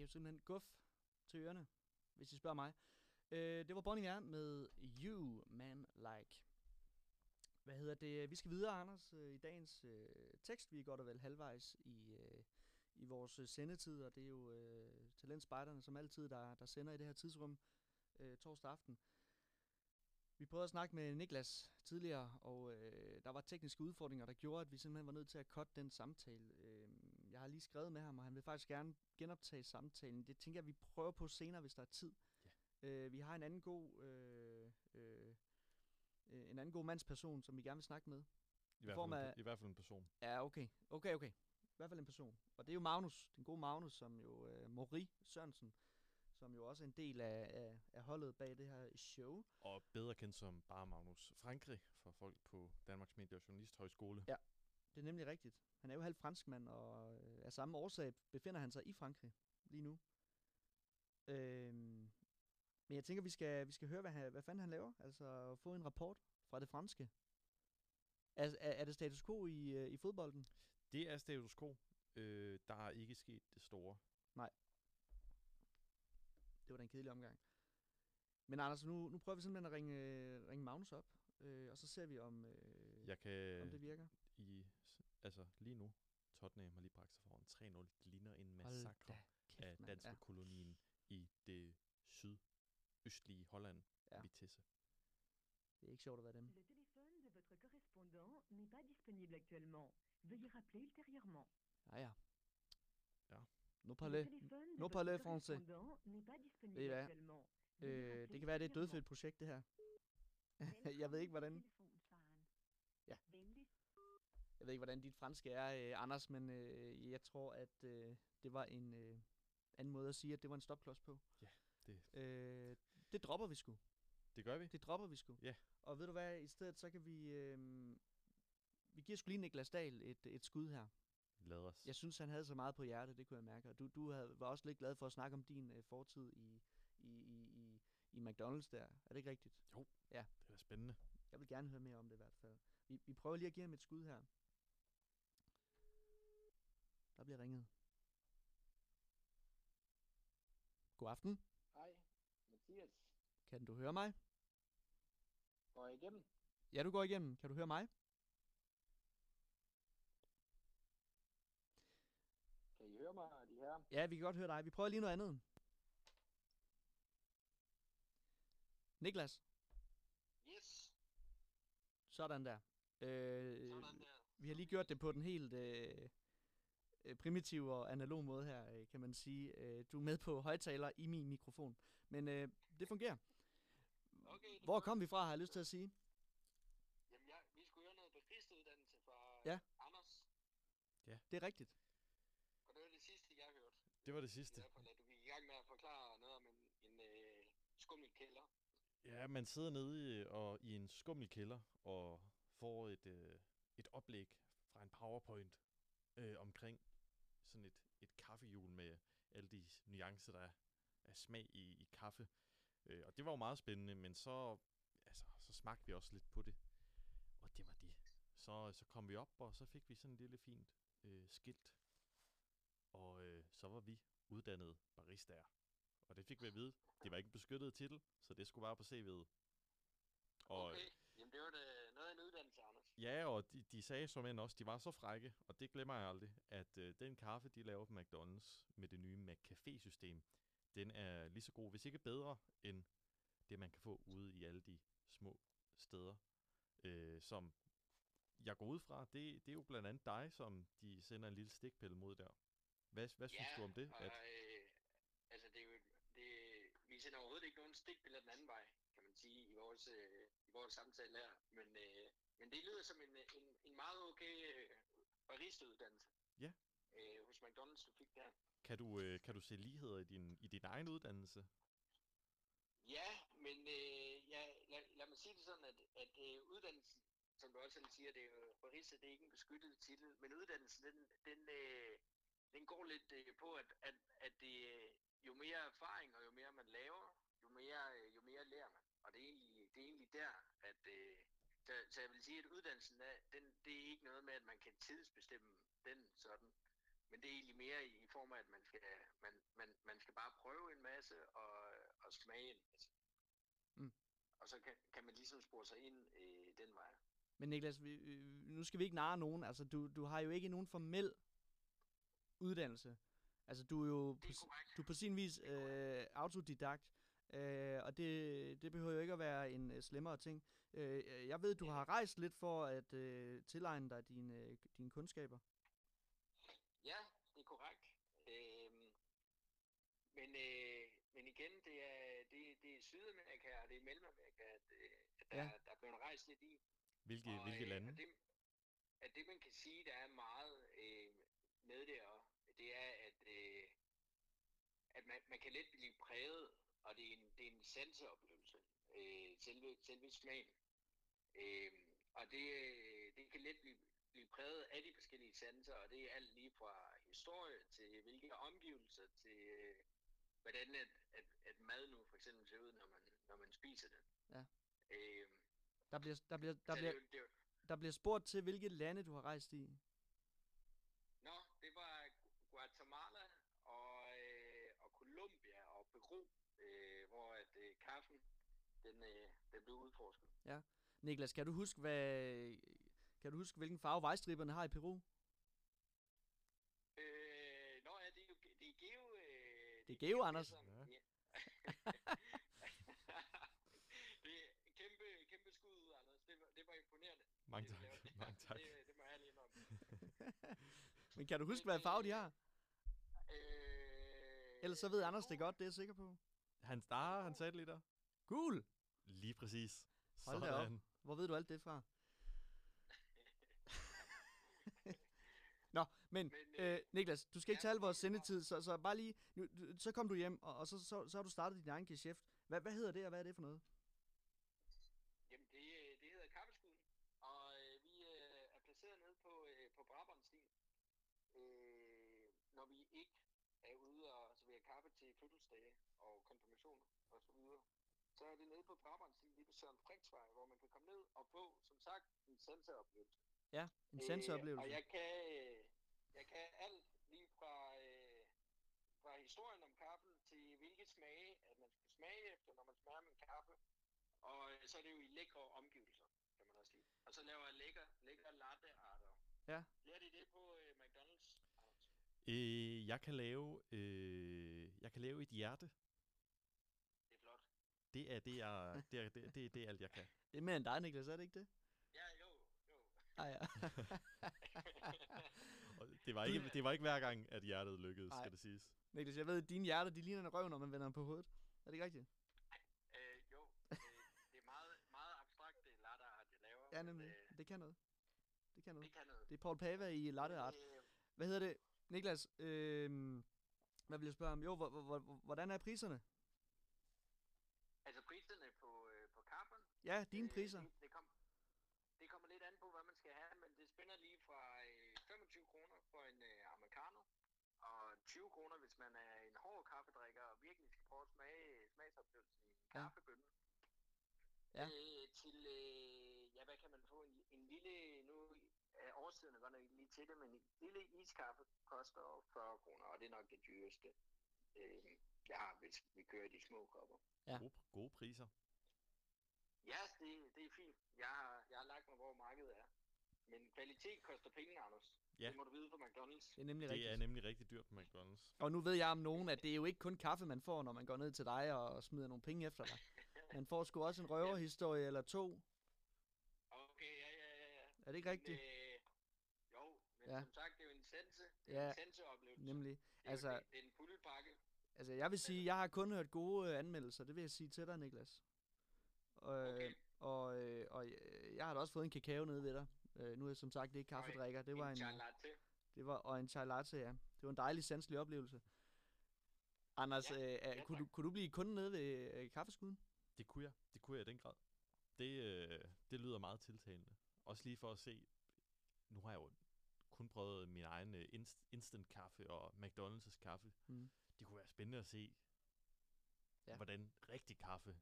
Er jo simpelthen guf til ørerne, hvis I spørger mig. Øh, det var Bonnie Iver med You, Man Like. Hvad hedder det? Vi skal videre, Anders, øh, i dagens øh, tekst. Vi er godt og vel halvvejs i, øh, i vores øh, sendetid, og det er jo øh, talentspejderne, som altid, der, der sender i det her tidsrum øh, torsdag aften. Vi prøvede at snakke med Niklas tidligere, og øh, der var tekniske udfordringer, der gjorde, at vi simpelthen var nødt til at cutte den samtale. Øh, jeg har lige skrevet med ham, og han vil faktisk gerne genoptage samtalen. Det tænker jeg, vi prøver på senere, hvis der er tid. Ja. Øh, vi har en anden god... Øh, øh, øh, en anden god mandsperson, som vi gerne vil snakke med. I hvert, fald, af- en, I hvert fald en person. Ja, okay. Okay, okay. I hvert fald en person. Og det er jo Magnus, den gode Magnus, som jo øh, Mori Sørensen, som jo også er en del af, af, af holdet bag det her show. Og bedre kendt som bare Magnus Frankrig for folk på Danmarks Medie- og Journalisthøjskole. Ja, det er nemlig rigtigt. Han er jo halv franskmand, og øh, af samme årsag befinder han sig i Frankrig lige nu. Øhm, men jeg tænker, vi skal, vi skal høre, hvad, han, hvad fanden han laver. Altså få en rapport fra det franske. Er, er, er det status quo i, øh, i fodbolden? Det er status quo. Øh, der er ikke sket det store. Nej. Det var da en kedelig omgang. Men Anders, nu, nu prøver vi simpelthen at ringe, øh, ringe Magnus op, øh, og så ser vi, om, øh, Jeg kan... om det virker. I, altså lige nu, Tottenham har lige bragt sig foran 3-0. Det ligner en Hold da massakre kæft, af danskerkolonien i det sydøstlige Holland, Ja. Vitesse. Det er ikke sjovt at være dem. Le téléphone de votre correspondant n'est pas disponible actuellement. Veuillez rappeler ultérieurement. Ja, ja. Ja. Nu Le parler, nu parler français. Ved I hvad? Øh, det kan være, det er et dødfødt projekt, det her. jeg ved ikke, hvordan... Ja. Jeg ved ikke, hvordan dit franske er, øh, Anders, men øh, jeg tror, at øh, det var en øh, anden måde at sige, at det var en stopklods på. Ja, det, Øh, det dropper vi sgu. det gør vi. Det dropper vi sgu. Ja. Og ved du hvad, i stedet så kan vi... Øh, vi giver sgu lige Niklas Dahl et, et skud her. Lad os. Jeg synes, han havde så meget på hjertet, det kunne jeg mærke. Og du, du havde, var også lidt glad for at snakke om din øh, fortid i, i, i, i, i McDonald's der. Er det ikke rigtigt? Jo, Ja. det er spændende. Jeg vil gerne høre mere om det i hvert fald. Vi, vi prøver lige at give ham et skud her. Der bliver ringet. God aften. Hej, Mathias. Kan du høre mig? Går jeg igennem? Ja, du går igennem. Kan du høre mig? Kan I høre mig, de her? Ja, vi kan godt høre dig. Vi prøver lige noget andet. Niklas, Yes. sådan der. Øh, Sådan der. Vi har lige gjort det på den helt øh, primitive og analog måde her, øh, kan man sige. Øh, du er med på højtaler i min mikrofon. Men øh, det fungerer. Okay, det Hvor kom vi fra, har jeg lyst til at sige? Jamen, jeg, vi skulle høre noget baristuddannelse fra Ja. Anders. Det er rigtigt. Og det var det sidste, jeg hørte. Det var det I sidste. hvert fald, at du gik i gang med at forklare noget om en, en øh, skummel kælder. Ja, man sidder nede i, og, i en skummel kælder og får et, øh, et oplæg fra en powerpoint øh, omkring sådan et, et kaffehjul med alle de nuancer, der er af smag i, i kaffe. Øh, og det var jo meget spændende, men så, altså, så smagte vi også lidt på det. Og det var det. Så, så kom vi op, og så fik vi sådan en lille fint øh, skilt. Og øh, så var vi uddannede baristaer. Og det fik vi at vide. Det var ikke en beskyttet titel, så det skulle bare på CV'et. Og, Okay, jamen det var det, noget af en uddannelse, Anders. Ja, og de, de sagde som end også, de var så frække, og det glemmer jeg aldrig, at øh, den kaffe, de laver på McDonald's med det nye McCafé-system, den er lige så god, hvis ikke bedre, end det, man kan få ude i alle de små steder. Øh, som jeg går ud fra, det, det er jo blandt andet dig, som de sender en lille stikpille mod der. Hvad, hvad synes ja, du om det? Og, At, øh, altså det er jo, det, sender overhovedet ikke nogen stikbilleder den anden vej, kan man sige, i vores, øh, i samtale her. Men, øh, men det lyder som en, en, en meget okay øh, baristauddannelse Ja. øh, hos McDonald's, du fik der. Kan du, øh, kan du se ligheder i din, i din egen uddannelse? Ja, men øh, ja, lad, lad mig sige det sådan, at, at øh, uddannelsen, som du også selv siger, det er jo, barista, det er ikke en beskyttet titel, men uddannelsen, den, den, øh, den går lidt øh, på, at, at, at det, øh, jo mere erfaring og jo mere man laver, jo mere, øh, jo mere lærer man. Og det er egentlig, det er egentlig der, at... Øh, så, så jeg vil sige, at uddannelsen, er, den, det er ikke noget med, at man kan tidsbestemme den sådan. Men det er egentlig mere i, i form af, at man skal, man, man, man skal bare prøve en masse og, og smage en masse. Mm. Og så kan, kan man ligesom spore sig ind øh, den vej. Men Niklas, vi, øh, nu skal vi ikke narre nogen. Altså, du, du har jo ikke nogen formel uddannelse. Altså, du er jo på, s- du er på sin vis øh, autodidakt. Øh, og det, det behøver jo ikke at være en øh, slemmere ting. Øh, jeg ved, du har rejst lidt for at øh, tilegne dig dine, øh, dine kundskaber. Ja, det er korrekt. Øhm, men, øh, men igen, det er, det, det er Sydamerika og det er Mellemamerika, at, øh, at der, Ja. der er blevet rejst lidt i. Hvilke, Og, hvilke øh, lande? Og det, at det, man kan sige, der er meget øh, med det, og det er, at, øh, at man, man kan let blive præget, og det er en, det er en sanseoplevelse, øh, selve, selve smagen. Øh, og det, øh, det kan let blive, blive præget af de forskellige sanser, og det er alt lige fra historie til hvilke omgivelser til øh, hvordan at, at, at mad nu for eksempel ser ud, når man, når man spiser det. Ja. Øh, Der bliver, der bliver, der bliver, det, er det, er der bliver spurgt til, hvilke lande du har rejst i. Nå, det var Guatemala og, øh, og Colombia og Peru, øh, hvor at øh, kaffen den, øh, den blev udforsket. Ja. Niklas, kan du huske, hvad, kan du huske hvilken farve vejstriberne har i Peru? Øh, nå ja, det er jo det er geo... Øh, Det er geo, Anders. som- Ja. det er kæmpe, kæmpe skud ud, Anders. Det var, det var imponerende. Mange det, tak. der. Mange tak. Det, det må jeg lige indrømme. Men kan du huske, hvad farve de har? Øh, Ellers så ved Anders det godt, det er jeg sikker på. Han starter, han sagde det lige der. Gul! Lige præcis. Hold da op. Sådan. Hvor ved du alt det fra? Nå, men, øh, Niklas, du skal ikke tage al vores sendetid, så, så bare lige, nu, så kom du hjem, og, og så, så, så har du startet din egen geschæft. Hvad, hvad hedder det, og hvad er det for noget? Jamen, det, øh, det hedder Kaffeskud, og øh, vi øh, er placeret nede på, øh, på Brabrandstien. Øh, når vi ikke er ude og servere kaffe til fødselsdage og konfirmationer og så videre, så er det nede på Brabrandstien, lige på Søren Friksvej, hvor man kan komme ned og få, som sagt, en sensoroplevelse. Ja, en sensoroplevelse. Øh, og jeg kan, øh, jeg kan alt lige fra, øh, fra historien om kaffen til hvilke smage, at man skal smage efter, når man smager min kaffe. Og øh, så er det jo i lækre omgivelser, kan man også lide. Og så laver jeg lækker, lækker lattearter. Ja. Lærte I det på øh, McDonald's? Øh, jeg kan lave, øh, jeg kan lave et hjerte. Det er. Det er det, jeg, det er, det, er- det, er- det er alt, jeg kan. Det er mere end dig, Niklas, er det ikke det? Ja, jo, jo. Ah, ja. Og det, var ikke, det var ikke hver gang, at hjertet lykkedes, Nej. skal det siges. Niklas, jeg ved, at dine hjerter, de ligner en røv, når man vender dem på hovedet. Er det ikke rigtigt? Øh, jo, øh, det er meget, meget abstrakt det latterart, jeg laver. Ja, men, nemlig. øh, Det kan noget. Det kan noget. Det kan noget. Det er Paul Pava i Latte Art. Øh, Hvad hedder det? Niklas, øh, hvad vil jeg spørge om? Jo, hvor, hvor, hvor, hvordan er priserne? altså priserne på, øh, på kaffen, Ja, dine priser. Det, det, kom, det kommer lidt an på, hvad man skal have, men det spænder lige fra øh, 25 kroner for en øh, americano, og 20 kroner, hvis man er en hård kaffedrikker og virkelig skal prøve at smage smagsoplevelsen i en Ja. kaffebønne. Ja. Øh, til, øh, ja, hvad kan man få? En, en lille, nu er årstiden godt nok lige til det, men en lille iskaffe koster 40 kroner, og det er nok det dyreste. Øh, jeg har, hvis vi kører de små kopper. Ja. Gode, gode priser. Ja, det, det er fint. Jeg har, jeg har lagt mig, hvor markedet er. Men kvalitet koster penge, Anders. Ja. Det må du vide fra McDonald's. Det er nemlig Det rigtigt. er nemlig rigtig dyrt på McDonald's. Og nu ved jeg om nogen, at det er jo ikke kun kaffe, man får, når man går ned til dig og smider nogle penge efter dig. Man får sgu også en røverhistorie eller to. Okay, ja, ja, ja. ja. Er det ikke rigtigt? Men, øh, jo, men Ja. ja. som sagt, det er jo en sense. Det er Ja, en senseoplevelse. nemlig. Det er, Altså- det, det er en fulde pakke. Altså, jeg vil sige, jeg har kun hørt gode øh, anmeldelser. Det vil jeg sige til dig, Niklas. Og, okay. og, øh, og øh, jeg har da også fået en kakao nede ved dig. Øh, nu er jeg som sagt ikke kaffedrikker. Det var en en, chai latte. det var, og en chai latte, ja. Det var en dejlig sanselig oplevelse. Anders, Ja, øh, ja, kunne, du, kunne du blive kunde nede ved øh, kaffeskuden? Det kunne jeg. Det kunne jeg i den grad. Det, øh, det lyder meget tiltalende. Også lige for at se, nu har jeg jo kun prøvet min egen øh, inst- instant kaffe og McDonald's kaffe. Mm. Det kunne være spændende at se, ja. hvordan rigtig kaffe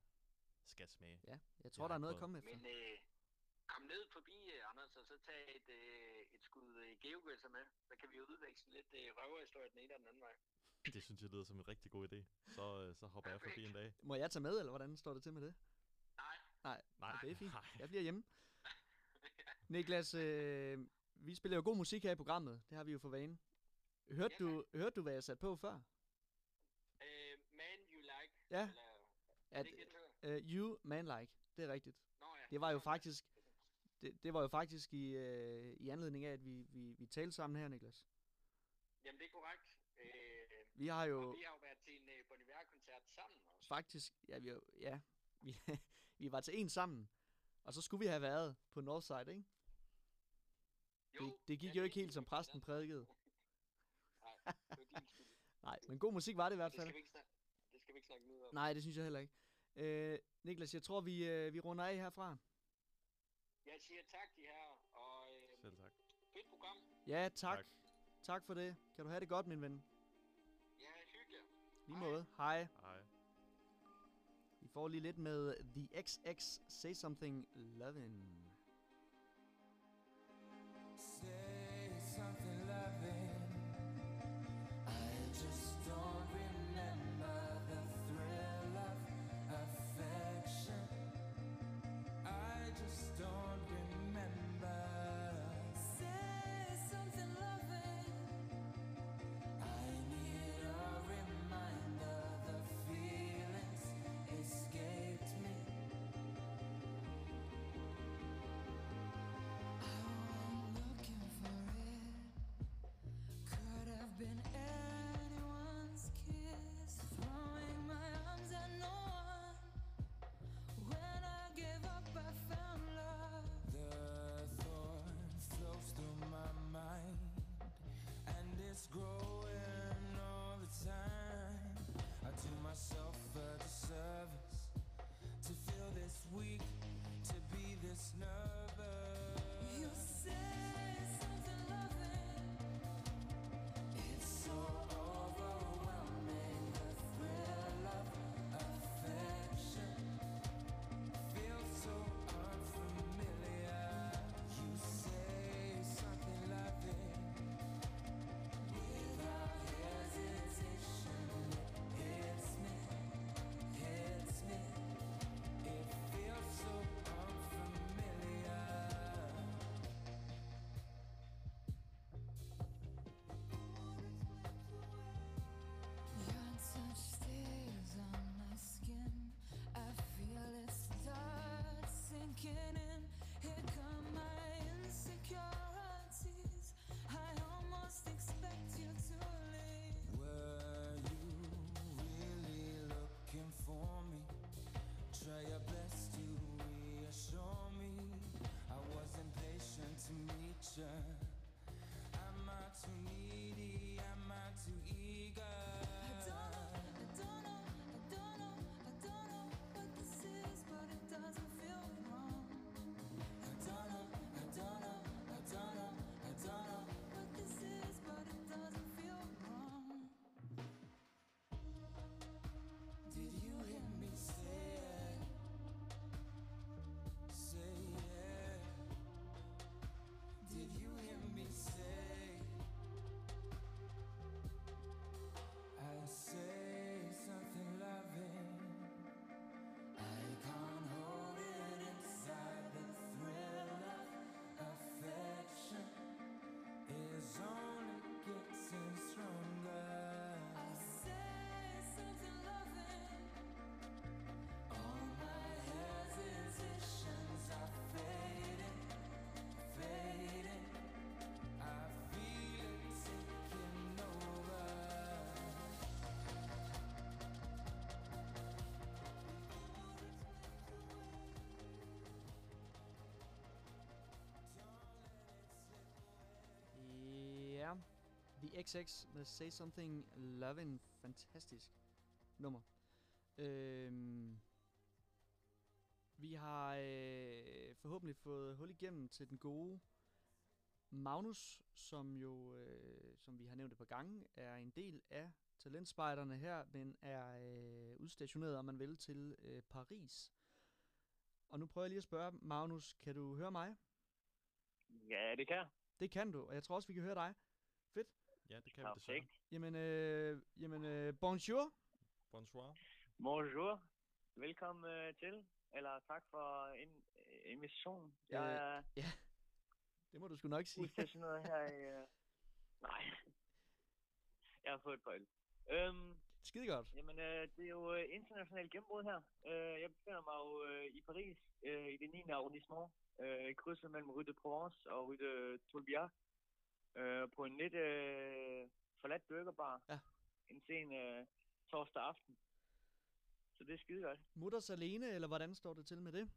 skal smage. Ja, jeg tror, har der er jeg noget at komme efter. Men øh, kom ned forbi, øh, Anders, og så tag et, øh, et skud øh, geogøsser med. Så kan vi jo udveksle lidt øh, røverhistorie den ene og den anden vej. Det synes jeg lyder som en rigtig god idé. Så, øh, så hopper jeg forbi en dag. Må jeg tage med, eller hvordan står det til med det? Nej. Nej, Nej, det er fint. nej. Jeg bliver hjemme. Niklas, øh, vi spiller jo god musik her i programmet. Det har vi jo for vane. Hørte, Ja, du, hørte du, hvad jeg satte på før? Øh, man you like. Ja. Eller, er At, det det, uh, you man like. Det er rigtigt. Nå ja. Det var jo ja. faktisk, det, det var jo faktisk i, øh, i anledning af, at vi, vi, vi talte sammen her, Niklas. Jamen, det er korrekt. Øh, Vi har jo vi har jo været til en øh, Bon Iver-koncert sammen også. faktisk, ja, vi, ja, vi, vi var til en sammen, og så skulle vi have været på Northside, ikke? Det, det gik jo ikke helt, som præsten prædikede. Nej, det. Nej, men god musik var det i hvert Det fald. skal vi ikke snakke, det skal vi ikke snakke nu om. Nej, det synes jeg heller ikke. Øh, Niklas, jeg tror, vi, øh, vi runder af herfra. Jeg siger tak, de her, og øh, Selv tak. fedt program. Ja, tak. Tak. Tak for det. Kan du have det godt, min ven? Ja, hyggeligt. Lige måde. Hej. Hej. Vi får lige lidt med The XX Say Something Lovin'. say I blessed you, reassure me. I was impatient to meet you. The XX med Say Something Lovin'. Fantastisk nummer. Øhm, vi har øh, forhåbentlig fået hul igennem til den gode Magnus, som jo, øh, som vi har nævnt et par gange, er en del af talentspejderne her, men er øh, udstationeret, om man vil, til øh, Paris. Og nu prøver jeg lige at spørge, Magnus, kan du høre mig? Ja, det kan. Det kan du, og jeg tror også, vi kan høre dig. Ja, det kan vi desværre. Perfekt. Jamen, øh, jamen øh, bonjour. Bonsoir. Bonjour. Velkommen øh, til. Eller tak for en øh, invitation. Jeg Øh, er ja, det må du sgu nok sige. udstationeret her i... Øh... Nej. Jeg har fået et pøjl. Øhm, Skide godt. jamen, øh, det er jo øh, internationalt gennembrud her. Øh, jeg befinder mig jo øh, i Paris, øh, i det 9. arrondissement, øh, i krydset mellem Rue de Provence og Rue de Tolbiac, øh, på en lidt øh, forladt burgerbar. Ja. En sen øh, torsdag aften. Så det er skide godt. Mutters alene, eller hvordan står det til med det?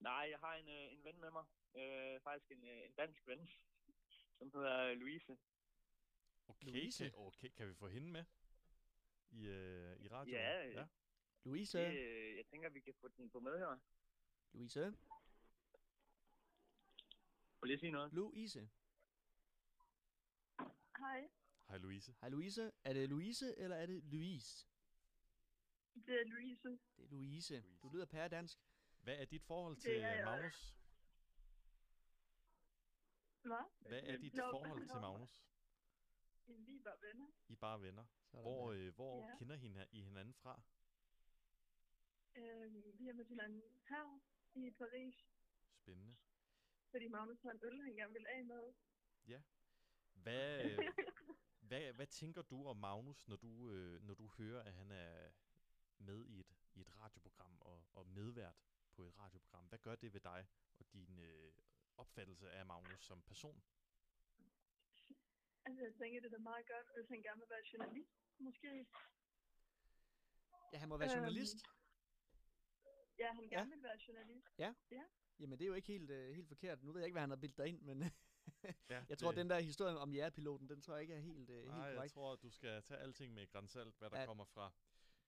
Nej, jeg har en, øh, en ven med mig. Øh, faktisk en, øh, en dansk ven, som hedder Louise. Okay, Louise. kan, okay, kan vi få hende med i, øh, i radioen? Ja, ja. Louise. Det, øh, jeg tænker, vi kan få den på med her. Louise. Prøv lige at sige noget. Louise. Hej, Hej Louise. Hej Louise. Er det Louise, eller er det Louise? det er Louise. Det er Louise. Du lyder pæredansk. Hvad er dit forhold Det til er øh, jeg. Magnus? Hvad? Hvad er dit Nå, forhold til. Magnus? Vi er bare venner. I er bare venner. Sådan Hvor, øh, hvor Ja. kender hende, I hinanden fra? Øhm, vi har mødt hinanden her i Paris, Spændende. fordi Magnus har en øl, han gerne vil af med. Ja. Hvad, øh, hvad, hvad tænker du om Magnus, når du, øh, når du hører, at han er med i et, i et radioprogram og, og medvært på et radioprogram? Hvad gør det ved dig og din øh, opfattelse af Magnus som person? Altså, jeg tænker, det er da meget godt, hvis han gerne vil være journalist, måske. Ja, han må være Øhm, journalist. Ja, han Ja. gerne vil være journalist. Ja. Ja. Jamen, det er jo ikke helt, øh, helt forkert. Nu ved jeg ikke, hvad han har bildt dig ind, men Ja, jeg tror, det- den der historie om jægerpiloten, den tror jeg ikke er helt, øh, helt Nej, jeg korrekt. tror, at du skal tage alting med grænsalt, hvad der Ja, kommer fra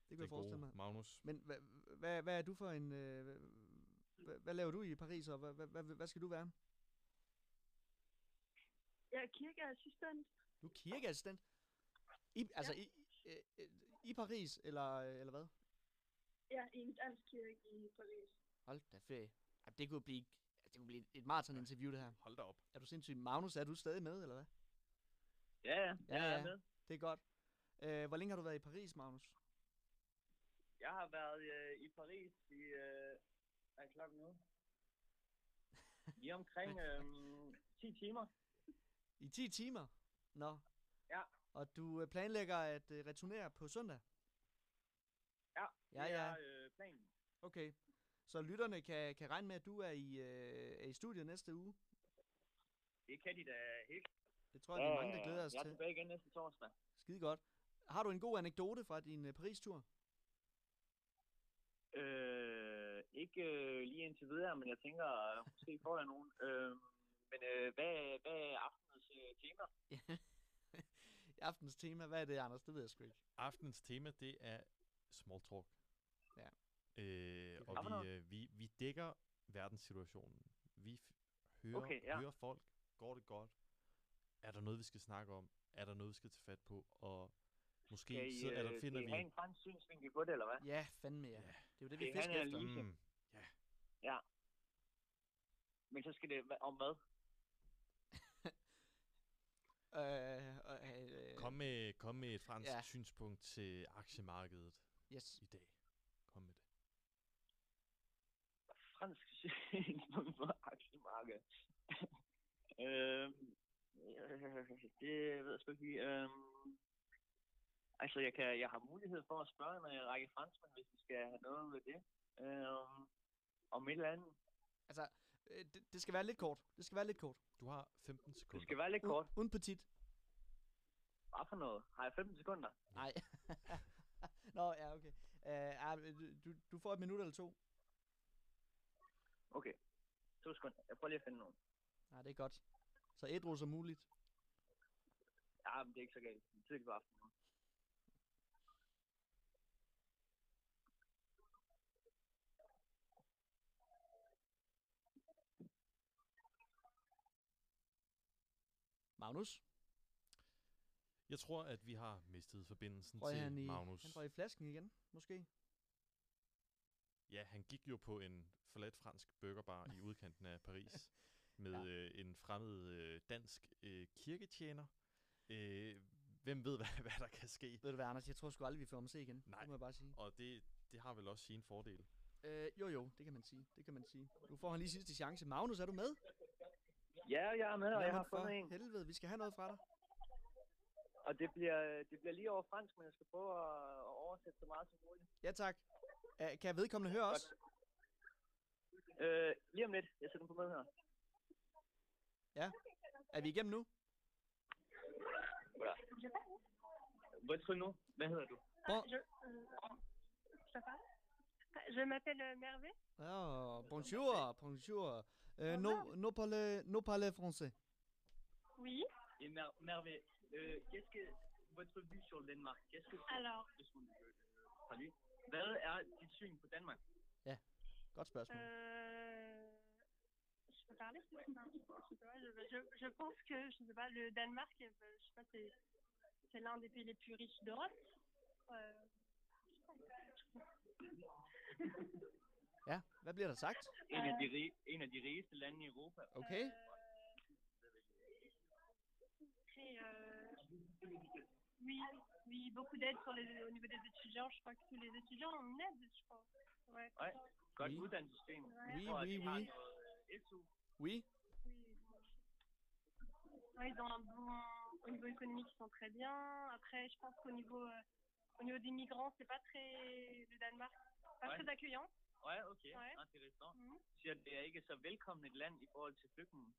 Det kan jeg forestille gode mig. Magnus. Men hvad, hvad, hvad er du for en... Øh, hvad, hvad laver du i Paris, og hvad, hvad, hvad, skal du være? Jeg er kirkeassistent. Du er kirkeassistent? I, altså, i, øh, øh, i Paris, eller, øh, eller hvad? Ja, i en dansk kirke i Paris. Hold da ferie. Det kunne blive, det kunne blive et maraton-interview, det her. Hold da op. Er du sindssyg? Magnus, er du stadig med, eller hvad? Ja, ja, jeg er med. Det er godt. Øh, hvor længe har du været i Paris, Magnus? Jeg har været øh, i Paris i... Øh, hvad er klokken nu? I omkring øh, 10 timer. I 10 timer? Nå. Ja. Og du øh, planlægger at øh, returnere på søndag? Ja, Ja, det ja. er øh, planen. Okay. Så lytterne kan, kan regne med, at du er i, øh, er i studiet næste uge? Det kan de da helt. Det tror jeg, vi er mange, der glæder os jeg er til. tilbage igen næste torsdag. Skide godt. Har du en god anekdote fra din øh, Paris-tur? Øh, ikke øh, lige indtil videre, men jeg tænker, øh, måske får jeg nogen. Øh, men øh, hvad, hvad er aftenens øh, tema? I aftens tema, hvad er det, Anders? Det ved jeg sgu ikke. Aftens tema, det er small talk. Ja. Øh, og vi, øh, vi, vi dækker verdenssituationen. Vi f- hører, Okay, ja. hører folk. Går det godt? Er der noget, vi skal snakke om? Er der noget, vi skal tage fat på? Og måske Skal I, så, er der, finder skal I vi... have en fransk synsvinkel på det, eller hvad? Ja, fandme ja. Det er jo det, vi have fisker efter. analyse? Mm, Ja. Men så skal det være om hvad? Øh, øh, øh, Kom med, kom med et fransk ja. ja. synspunkt til aktiemarkedet Yes. i dag. Kom med det. Fransk synspunkt på aktiemarkedet. øh, det ved jeg sgu ikke lige. Øhm, altså, jeg, kan, jeg har mulighed for at spørge en række franskmænd, hvis vi skal have noget ved det. Øhm, om et eller andet. Altså, øh, det, det skal være lidt kort. Det skal være lidt kort. Du har 15 sekunder. Det skal være lidt kort. Un petit. Hvad for noget? Har jeg 15 sekunder? Nej. Nå, ja, okay. Uh, du, du får et minut eller to. Okay. To sekunder. Jeg prøver lige at finde nogen. Nej, det er godt. Så ædru som muligt. Ja, men det er ikke så galt. Tidligt på aftenen. Magnus? Jeg tror, at vi har mistet forbindelsen Røg til han i, Magnus. han røg i flasken igen, måske? Ja, han gik jo på en forladt fransk burgerbar i udkanten af Paris med Ja. øh, en fremmed øh, dansk øh, kirketjener. Øh, hvem ved, hvad, hvad der kan ske? Ved du hvad, Anders? Jeg tror sgu aldrig, vi får ham at se igen. Nej. Det må jeg bare sige. Og det, det har vel også sine fordele. Øh, jo, jo, det kan man sige. Det kan man sige. Nu får han lige sidste chance. Magnus, er du med? Ja, jeg er med, og jeg har fundet en. helvede, vi skal have noget fra dig. Og det bliver, det bliver lige over fransk, men jeg skal prøve at oversætte så meget som muligt. Ja, tak. Kan vedkommende høre os? Øh, lige om lidt. Jeg sætter den på med her. Ja. Er vi igennem nu? Voilà. Votre nom? Hvad hedder du? Bon. Je, euh, m'appelle euh, Mervé. Oh, bonjour, bonjour. Uh, no, no parle, no parle français. Oui. Et Mer Mervé, euh, qu'est-ce que votre vue sur le Danemark Qu'est-ce que c'est Alors. Fra lui. Hvad er dit syn på Danmark? Ja, godt spørgsmål. Euh, je peux parler Je sais pas, je, je, je pense que, je sais pas, le Danemark, euh, je sais pas, c'est, c'est l'un des pays les plus riches d'Europe. Euh, Ja, hvad bliver der sagt? En af de, rig, en af de rigeste lande i Europa. Okay. Après, oui, oui, beaucoup d'aide sur les, au niveau des étudiants. Je crois que tous les étudiants ont une aide, je crois. Ouais. Ouais, Oui. Oui, oui, oui. SU. Oui. Ouais, ils ont un bon, au niveau économique, ils sont très bien. Après, je pense qu'au niveau, euh, au niveau des migrants, c'est pas très, le Danemark, pas Ouais. très accueillant. Ja, okay. Ouais. Interessant. Mhm. Du siger, at det er ikke så velkommen et land i forhold til flygtninge.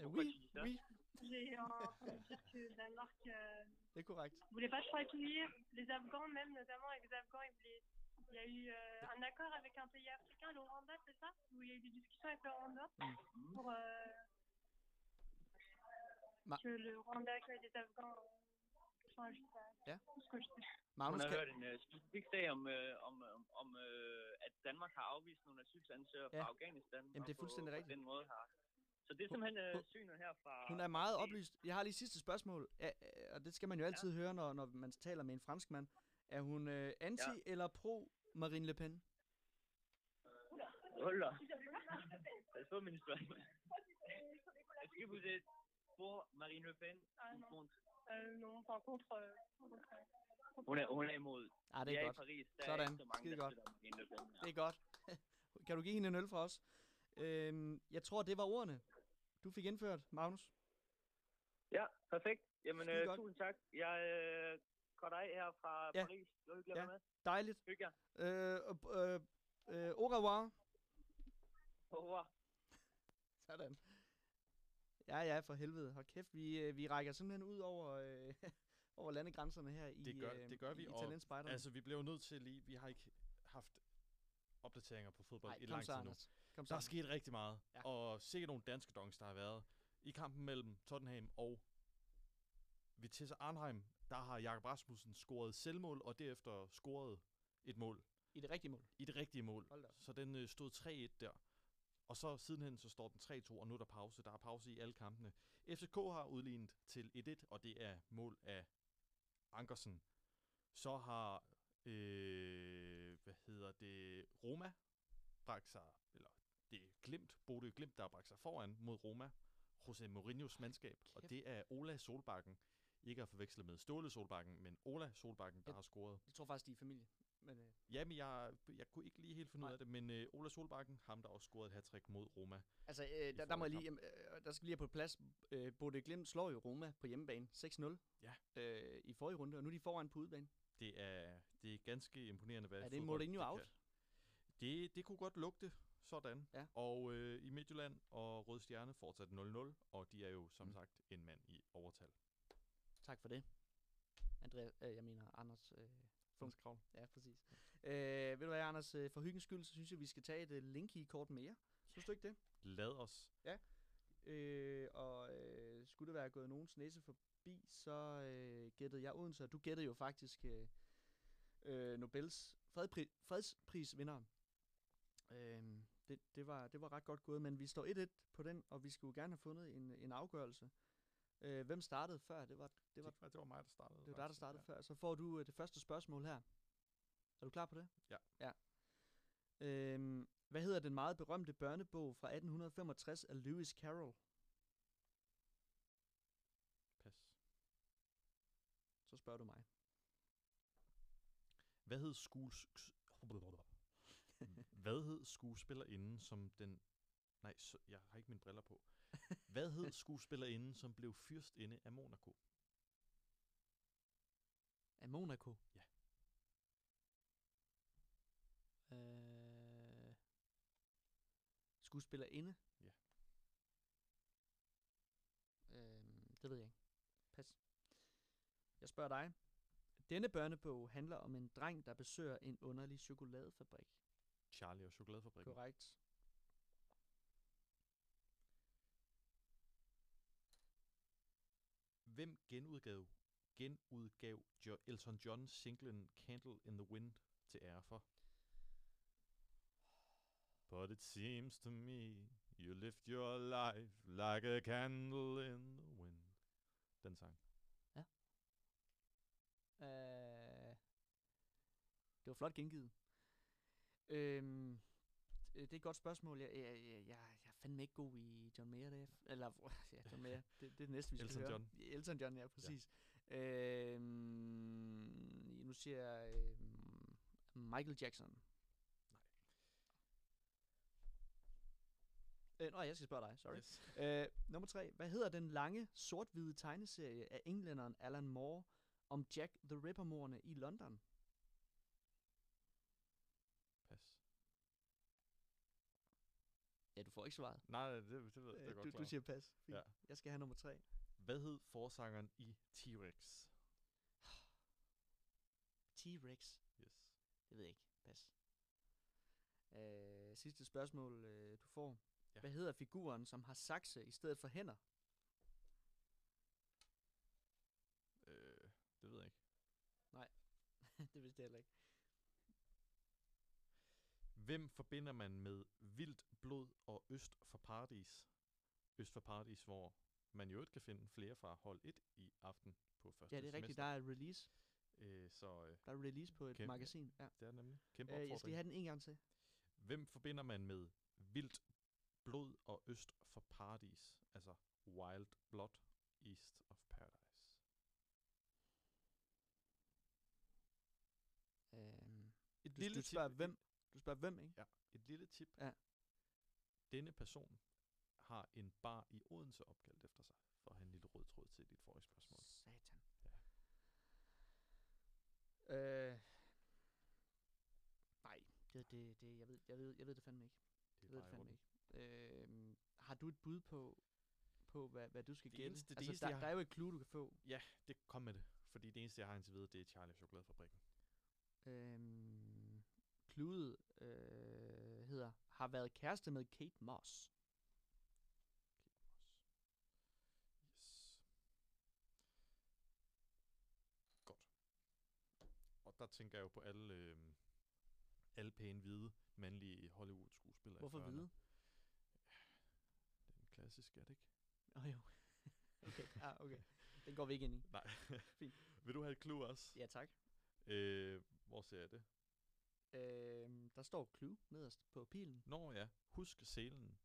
Pourquoi oui, oui. J'ai entendu dire que le Danemark euh, korrekt. voulait pas accueillir les Afghans, même notamment avec les Afghans, ils voulaient- il y a eu euh, un accord avec un pays africain, le Rwanda, c'est ça? Où il y a eu des discussions avec le Rwanda Mm. pour euh, Ma- que le Rwanda accueille des Afghans. euh, Enfin, je sais pas. Ja. tout ce que je sais. Magnus, Hun har hørt en uh, specifik sag om, uh, om, om, om uh, at Danmark har afvist nogle asylansøgere Ja. fra Afghanistan. Jamen, det er fuldstændig på, rigtigt. På den måde har. Så det er simpelthen uh, synet her fra... hun er meget oplyst. Jeg har lige sidste spørgsmål, ja, øh, og det skal man jo altid høre, når, når man taler med en franskmand. Er hun øh, anti Ja. eller pro Marine Le Pen? Hold da. Pas på mine spørgsmål. Est-ce que vous êtes pour Marine Le Pen Ah, ou non. contre? Euh, non, enfin, contre. euh, contre, Hun er, hun er imod. Ah, det er er godt. i Paris. Der er Sådan. ikke så mange, Skide der godt. støtter Marine Le Pen. Det er godt. kan du give hende en øl fra os? Øhm, jeg tror, det var ordene, du fik indført, Magnus. Ja, perfekt. Jamen, øh, godt. tusind tak. Jeg øh, går dig her fra Ja. Paris. Det var hyggeligt Ja. med. Dejligt. Hygge jer. Øh, øh, øh, au revoir. Au revoir. Sådan. Ja, ja, for helvede. Hold kæft, vi, øh, vi rækker simpelthen ud over, øh, over landegrænserne her i, Det gør, øh, det gør vi, i, i og altså, vi bliver jo nødt til lige, vi har ikke haft opdateringer på fodbold Ej, i lang tid nu. Anders. Kom så, Der er sket rigtig meget, Ja. og sikkert nogle danske dongs, der har været. I kampen mellem Tottenham og Vitesse Arnheim, der har Jakob Rasmussen scoret selvmål, og derefter scoret et mål I det rigtige mål. i det rigtige mål. Så den øh, stod 3-1 der. Og så sidenhen så står den 3-2, og nu er der pause. Der er pause i alle kampene. FCK har udlignet til 1-1, og det er mål af Ankersen. Så har, øh, hvad hedder det, Roma bragt sig, eller det er Glimt, Bodø Glimt, der har bragt sig foran mod Roma. José Mourinhos mandskab, og Kæft. det er Ola Solbakken. Ikke at forveksle med Ståle Solbakken, men Ola Solbakken, der Ja. har scoret. Jeg tror faktisk, de er familie. Men, øh, Jamen, jeg, jeg kunne ikke lige helt finde ud Nej. af det, men øh, Ola Solbakken, ham der også scorede et hat mod Roma. altså, øh, der, der må jeg lige, øh, der skal lige have på plads. Øh, Bodø Glimt slår jo Roma på hjemmebane 6-0 Ja. øh, i forrige runde, og nu er de foran på udebane. Det er, det er ganske imponerende, hvad Er det Mourinho out? kan. Det, det kunne godt lugte sådan. Ja. Og øh, i Midtjylland og Rød Stjerne fortsat 0-0, og de er jo som Mm. sagt en mand i overtal. Tak for det. Andreas, øh, jeg mener Anders øh, Funk. Kravl. Ja, præcis. Øh, ved du hvad, Anders, øh, for hyggens skyld, så synes jeg, vi skal tage et uh, Linky-kort mere. Synes du ikke det? Lad os. Øh, og øh, skulle det være gået nogens næse forbi, så øh, gættede jeg Odense, og du gættede jo faktisk øh, øh, Nobels fredspri- fredsprisvinderen. Øh, det, det, var, det var ret godt gået, men vi står 1-1 på den, og vi skulle gerne have fundet en, en afgørelse. Øh, hvem startede før? Det var, det var, Det var, mig, der startede. det var dig, der startede ja. før. Så får du øh, det første spørgsmål her. Er du klar på det? Ja. Ja. Øhm, hvad hedder den meget berømte børnebog fra 1865 af Lewis Carroll? Pas. Så spørger du mig. Hvad hed skues... Hvad hed skuespillerinden, som den... Nej, så, jeg har ikke mine briller på. Hvad hed skuespillerinden, som blev fyrstinde af Monaco? Af Monaco? Ja. Øh, skuespillerinde? Ja. Øhm, det ved jeg ikke. Pas. Jeg spørger dig. Denne børnebog handler om en dreng, der besøger en underlig chokoladefabrik. Charlie og chokoladefabrikken. Korrekt. Hvem genudgav, genudgav jo Elton John singlen Candle in the Wind til ære for? But it seems to me you lived your life like a candle in the wind. Den sang. Øh, det var flot gengivet. Øhm, øh, det er et godt spørgsmål. Jeg, jeg, jeg, jeg, er fandme ikke god i John Mayer. Det er, jeg- eller, ja, John Mayer. Det, det er det næste, vi skal Elton høre. John. Elton John, ja, præcis. Ja. Øhm, nu siger jeg øhm, Michael Jackson. Øh, nå, jeg skal spørge dig, sorry. Yes. Øh, nummer tre. Hvad hedder den lange, sort-hvide tegneserie af englænderen Alan Moore om Jack the Ripper-mordene i London? Pas. Ja, du får ikke svaret. Nej, det, det ved jeg Øh, det er godt du, du siger pas. Fint. Ja. Jeg skal have nummer tre. Hvad hed forsangeren i T-Rex? T-Rex. Yes. Det ved jeg ikke. Pas. Øh, sidste spørgsmål, øh, du får. Ja. Hvad hedder figuren, som har sakse i stedet for hænder? Øh, det ved jeg ikke. Nej, det vidste jeg heller ikke. Hvem forbinder man med vildt blod og øst for paradis? Øst for paradis, hvor man jo ikke kan finde flere fra hold 1 i aften på første Ja, det er rigtigt. semester. Der er release. Øh, så øh, Der er release på et Kæmpe- magasin. Ja. det er nemlig kæmpe Øh, jeg skal lige have den en gang til. Hvem forbinder man med vildt blod og øst for paradis? Altså wild blood east of paradise. Øhm, Et du, lille du spørger hvem? Du spørger hvem, ikke? Ja, et lille tip. Ja. Denne person har en bar i Odense opkaldt efter sig, for at have en lille rød tråd til dit forrige spørgsmål. Satan. Ja. Øh, nej, det, det, det, jeg, ved, jeg, ved, jeg ved det fandme ikke. Det Jeg ved det fandme ikke. Øh, har du et bud på, på hvad, hvad du skal gætte? eneste- altså, eneste, der, jeg der har- er jo et clue, du kan få. Ja, det kom med det. Fordi det eneste, jeg har indtil videre, det er Charlie Chokoladefabrikken. Øhm, Clueet øh, hedder, har været kæreste med Kate Moss. Yes. Godt. Og der tænker jeg jo på alle, øh, alle pæne hvide, mandlige Hollywood-skuespillere. Hvorfor 40'erne. hvide? Det er en klassisk, er det ikke? Åh oh, jo. okay, ah, okay. Den går vi ikke ind i. Nej. Fint. Vil du have et clue også? Ja, tak. Øh, hvor ser jeg det? Øhm, der står Clue nederst på pilen. Nå ja, husk selen.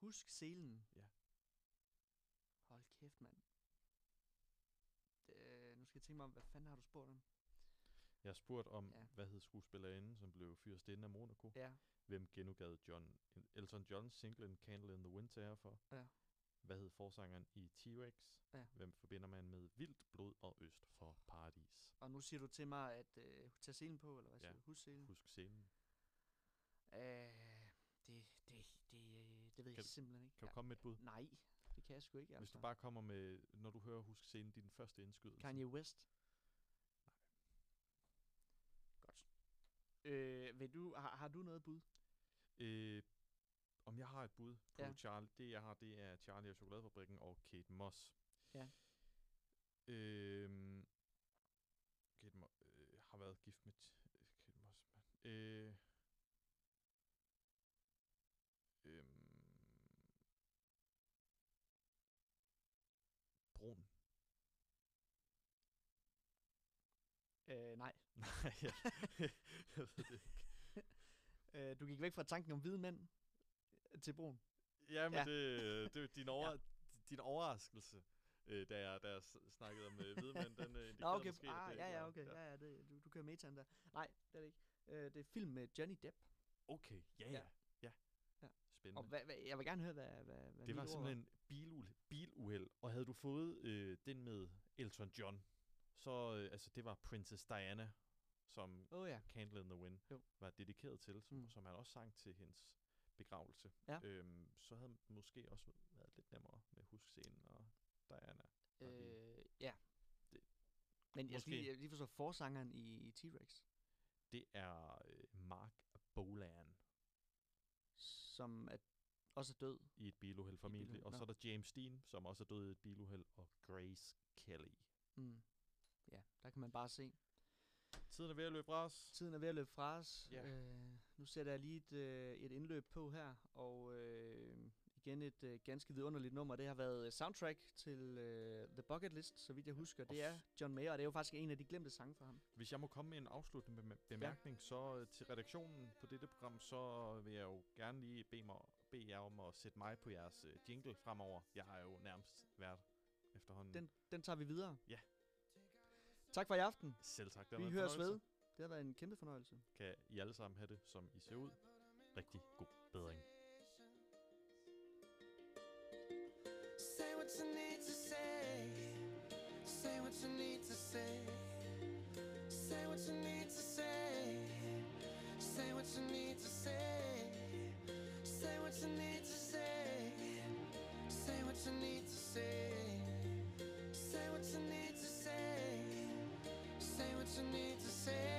Husk selen. Ja. Hold kæft, mand. Øh, nu skal jeg tænke mig om, hvad fanden har du spurgt om? Jeg har spurgt om, Ja. hvad hed skuespillerinden, som blev fyrstinde af Monaco? Ja. Hvem genudgav John, Elton Johns singlen Candle in the Wind til for? Ja. Hvad hed forsangeren i T-Rex? Ja. Hvem forbinder man med vildt blod og øst for paradis? Og nu siger du til mig, at øh, tage selen på, eller hvad siger Ja. du? Husk selen. Husk selen. Øh, det, det, det, øh, det ved Kan jeg simpelthen ikke. Kan du komme med et bud? Nej, det kan jeg sgu ikke. Hvis Altså. du bare kommer med, når du hører Husk selen, din første indskydelse. Kanye West. Godt. Øh, vil du, har, har du noget bud? Øh, om jeg har et bud på Ja. Charlie, det jeg har, det er Charlie og Chokoladefabrikken og Kate Moss. Ja. Øhm, Kate Moss øh, har været gift med øh, Kate Moss. mand. Øh, øhm, brun. Øh, nej. Nej, jeg, jeg ved det ikke. øh, du gik væk fra tanken om hvide mænd til brun. Ja, men Ja. ja. det, det er din, over, ja. din overraskelse, øh, da jeg, da jeg snakkede om øh, hvide mænd, den øh, indikerede okay. måske, ah, det ja, ja, okay. Ja, ja, det, du, du kører metaen der. Nej, det er det ikke. Øh, det er film med Johnny Depp. Okay, ja, ja. ja. Ja. Spændende. Og hvad, hvad, jeg vil gerne høre, hvad, hvad, hvad det var simpelthen biluheld, biluheld, og havde du fået øh, den med Elton John, så øh, altså det var Princess Diana, som Åh, ja. Candle in the Wind Jo. var dedikeret til, som, Mm. som han også sang til hendes begravelse. Ja. Øhm, så havde det måske også været lidt nemmere med huskscenen og Diana. lige- Øh, ja. Det- Men jeg skal lige, lige forstå forsangeren i, i T-Rex, Det er øh, Mark Bolan som er, også er død. i et biluheld formentlig. biluheld, Og så er der James Dean, som også er død i et biluheld, og Grace Kelly. Mm. Ja, der kan man bare se. Tiden er ved at løbe fra os. Tiden er ved at løbe fra os. Ja. Øh, nu sætter jeg lige et, øh, et indløb på her, og øh, igen et øh, ganske vidunderligt nummer. Det har været øh, soundtrack til øh, The Bucket List, så vidt jeg husker. Det er John Mayer, og det er jo faktisk en af de glemte sange fra ham. Hvis jeg må komme med en afsluttende bem- bemærkning, ja. så øh, til redaktionen på dette program, så vil jeg jo gerne lige bede, mig, bede jer om at sætte mig på jeres øh, jingle fremover. Jeg har jo nærmest været efterhånden. Den, den tager vi videre. Ja. Tak for i aften. Selv tak. Det har Vi høres ved. Det har været en kæmpe fornøjelse. Kan I alle sammen have det, som I ser ud. Rigtig god bedring. Say what you need to say. Say what you need to say. Say what you need to say. Say what you need to say. Say what you need to say. Say what you need to say. Say you need to say.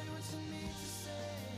Say what you need to say.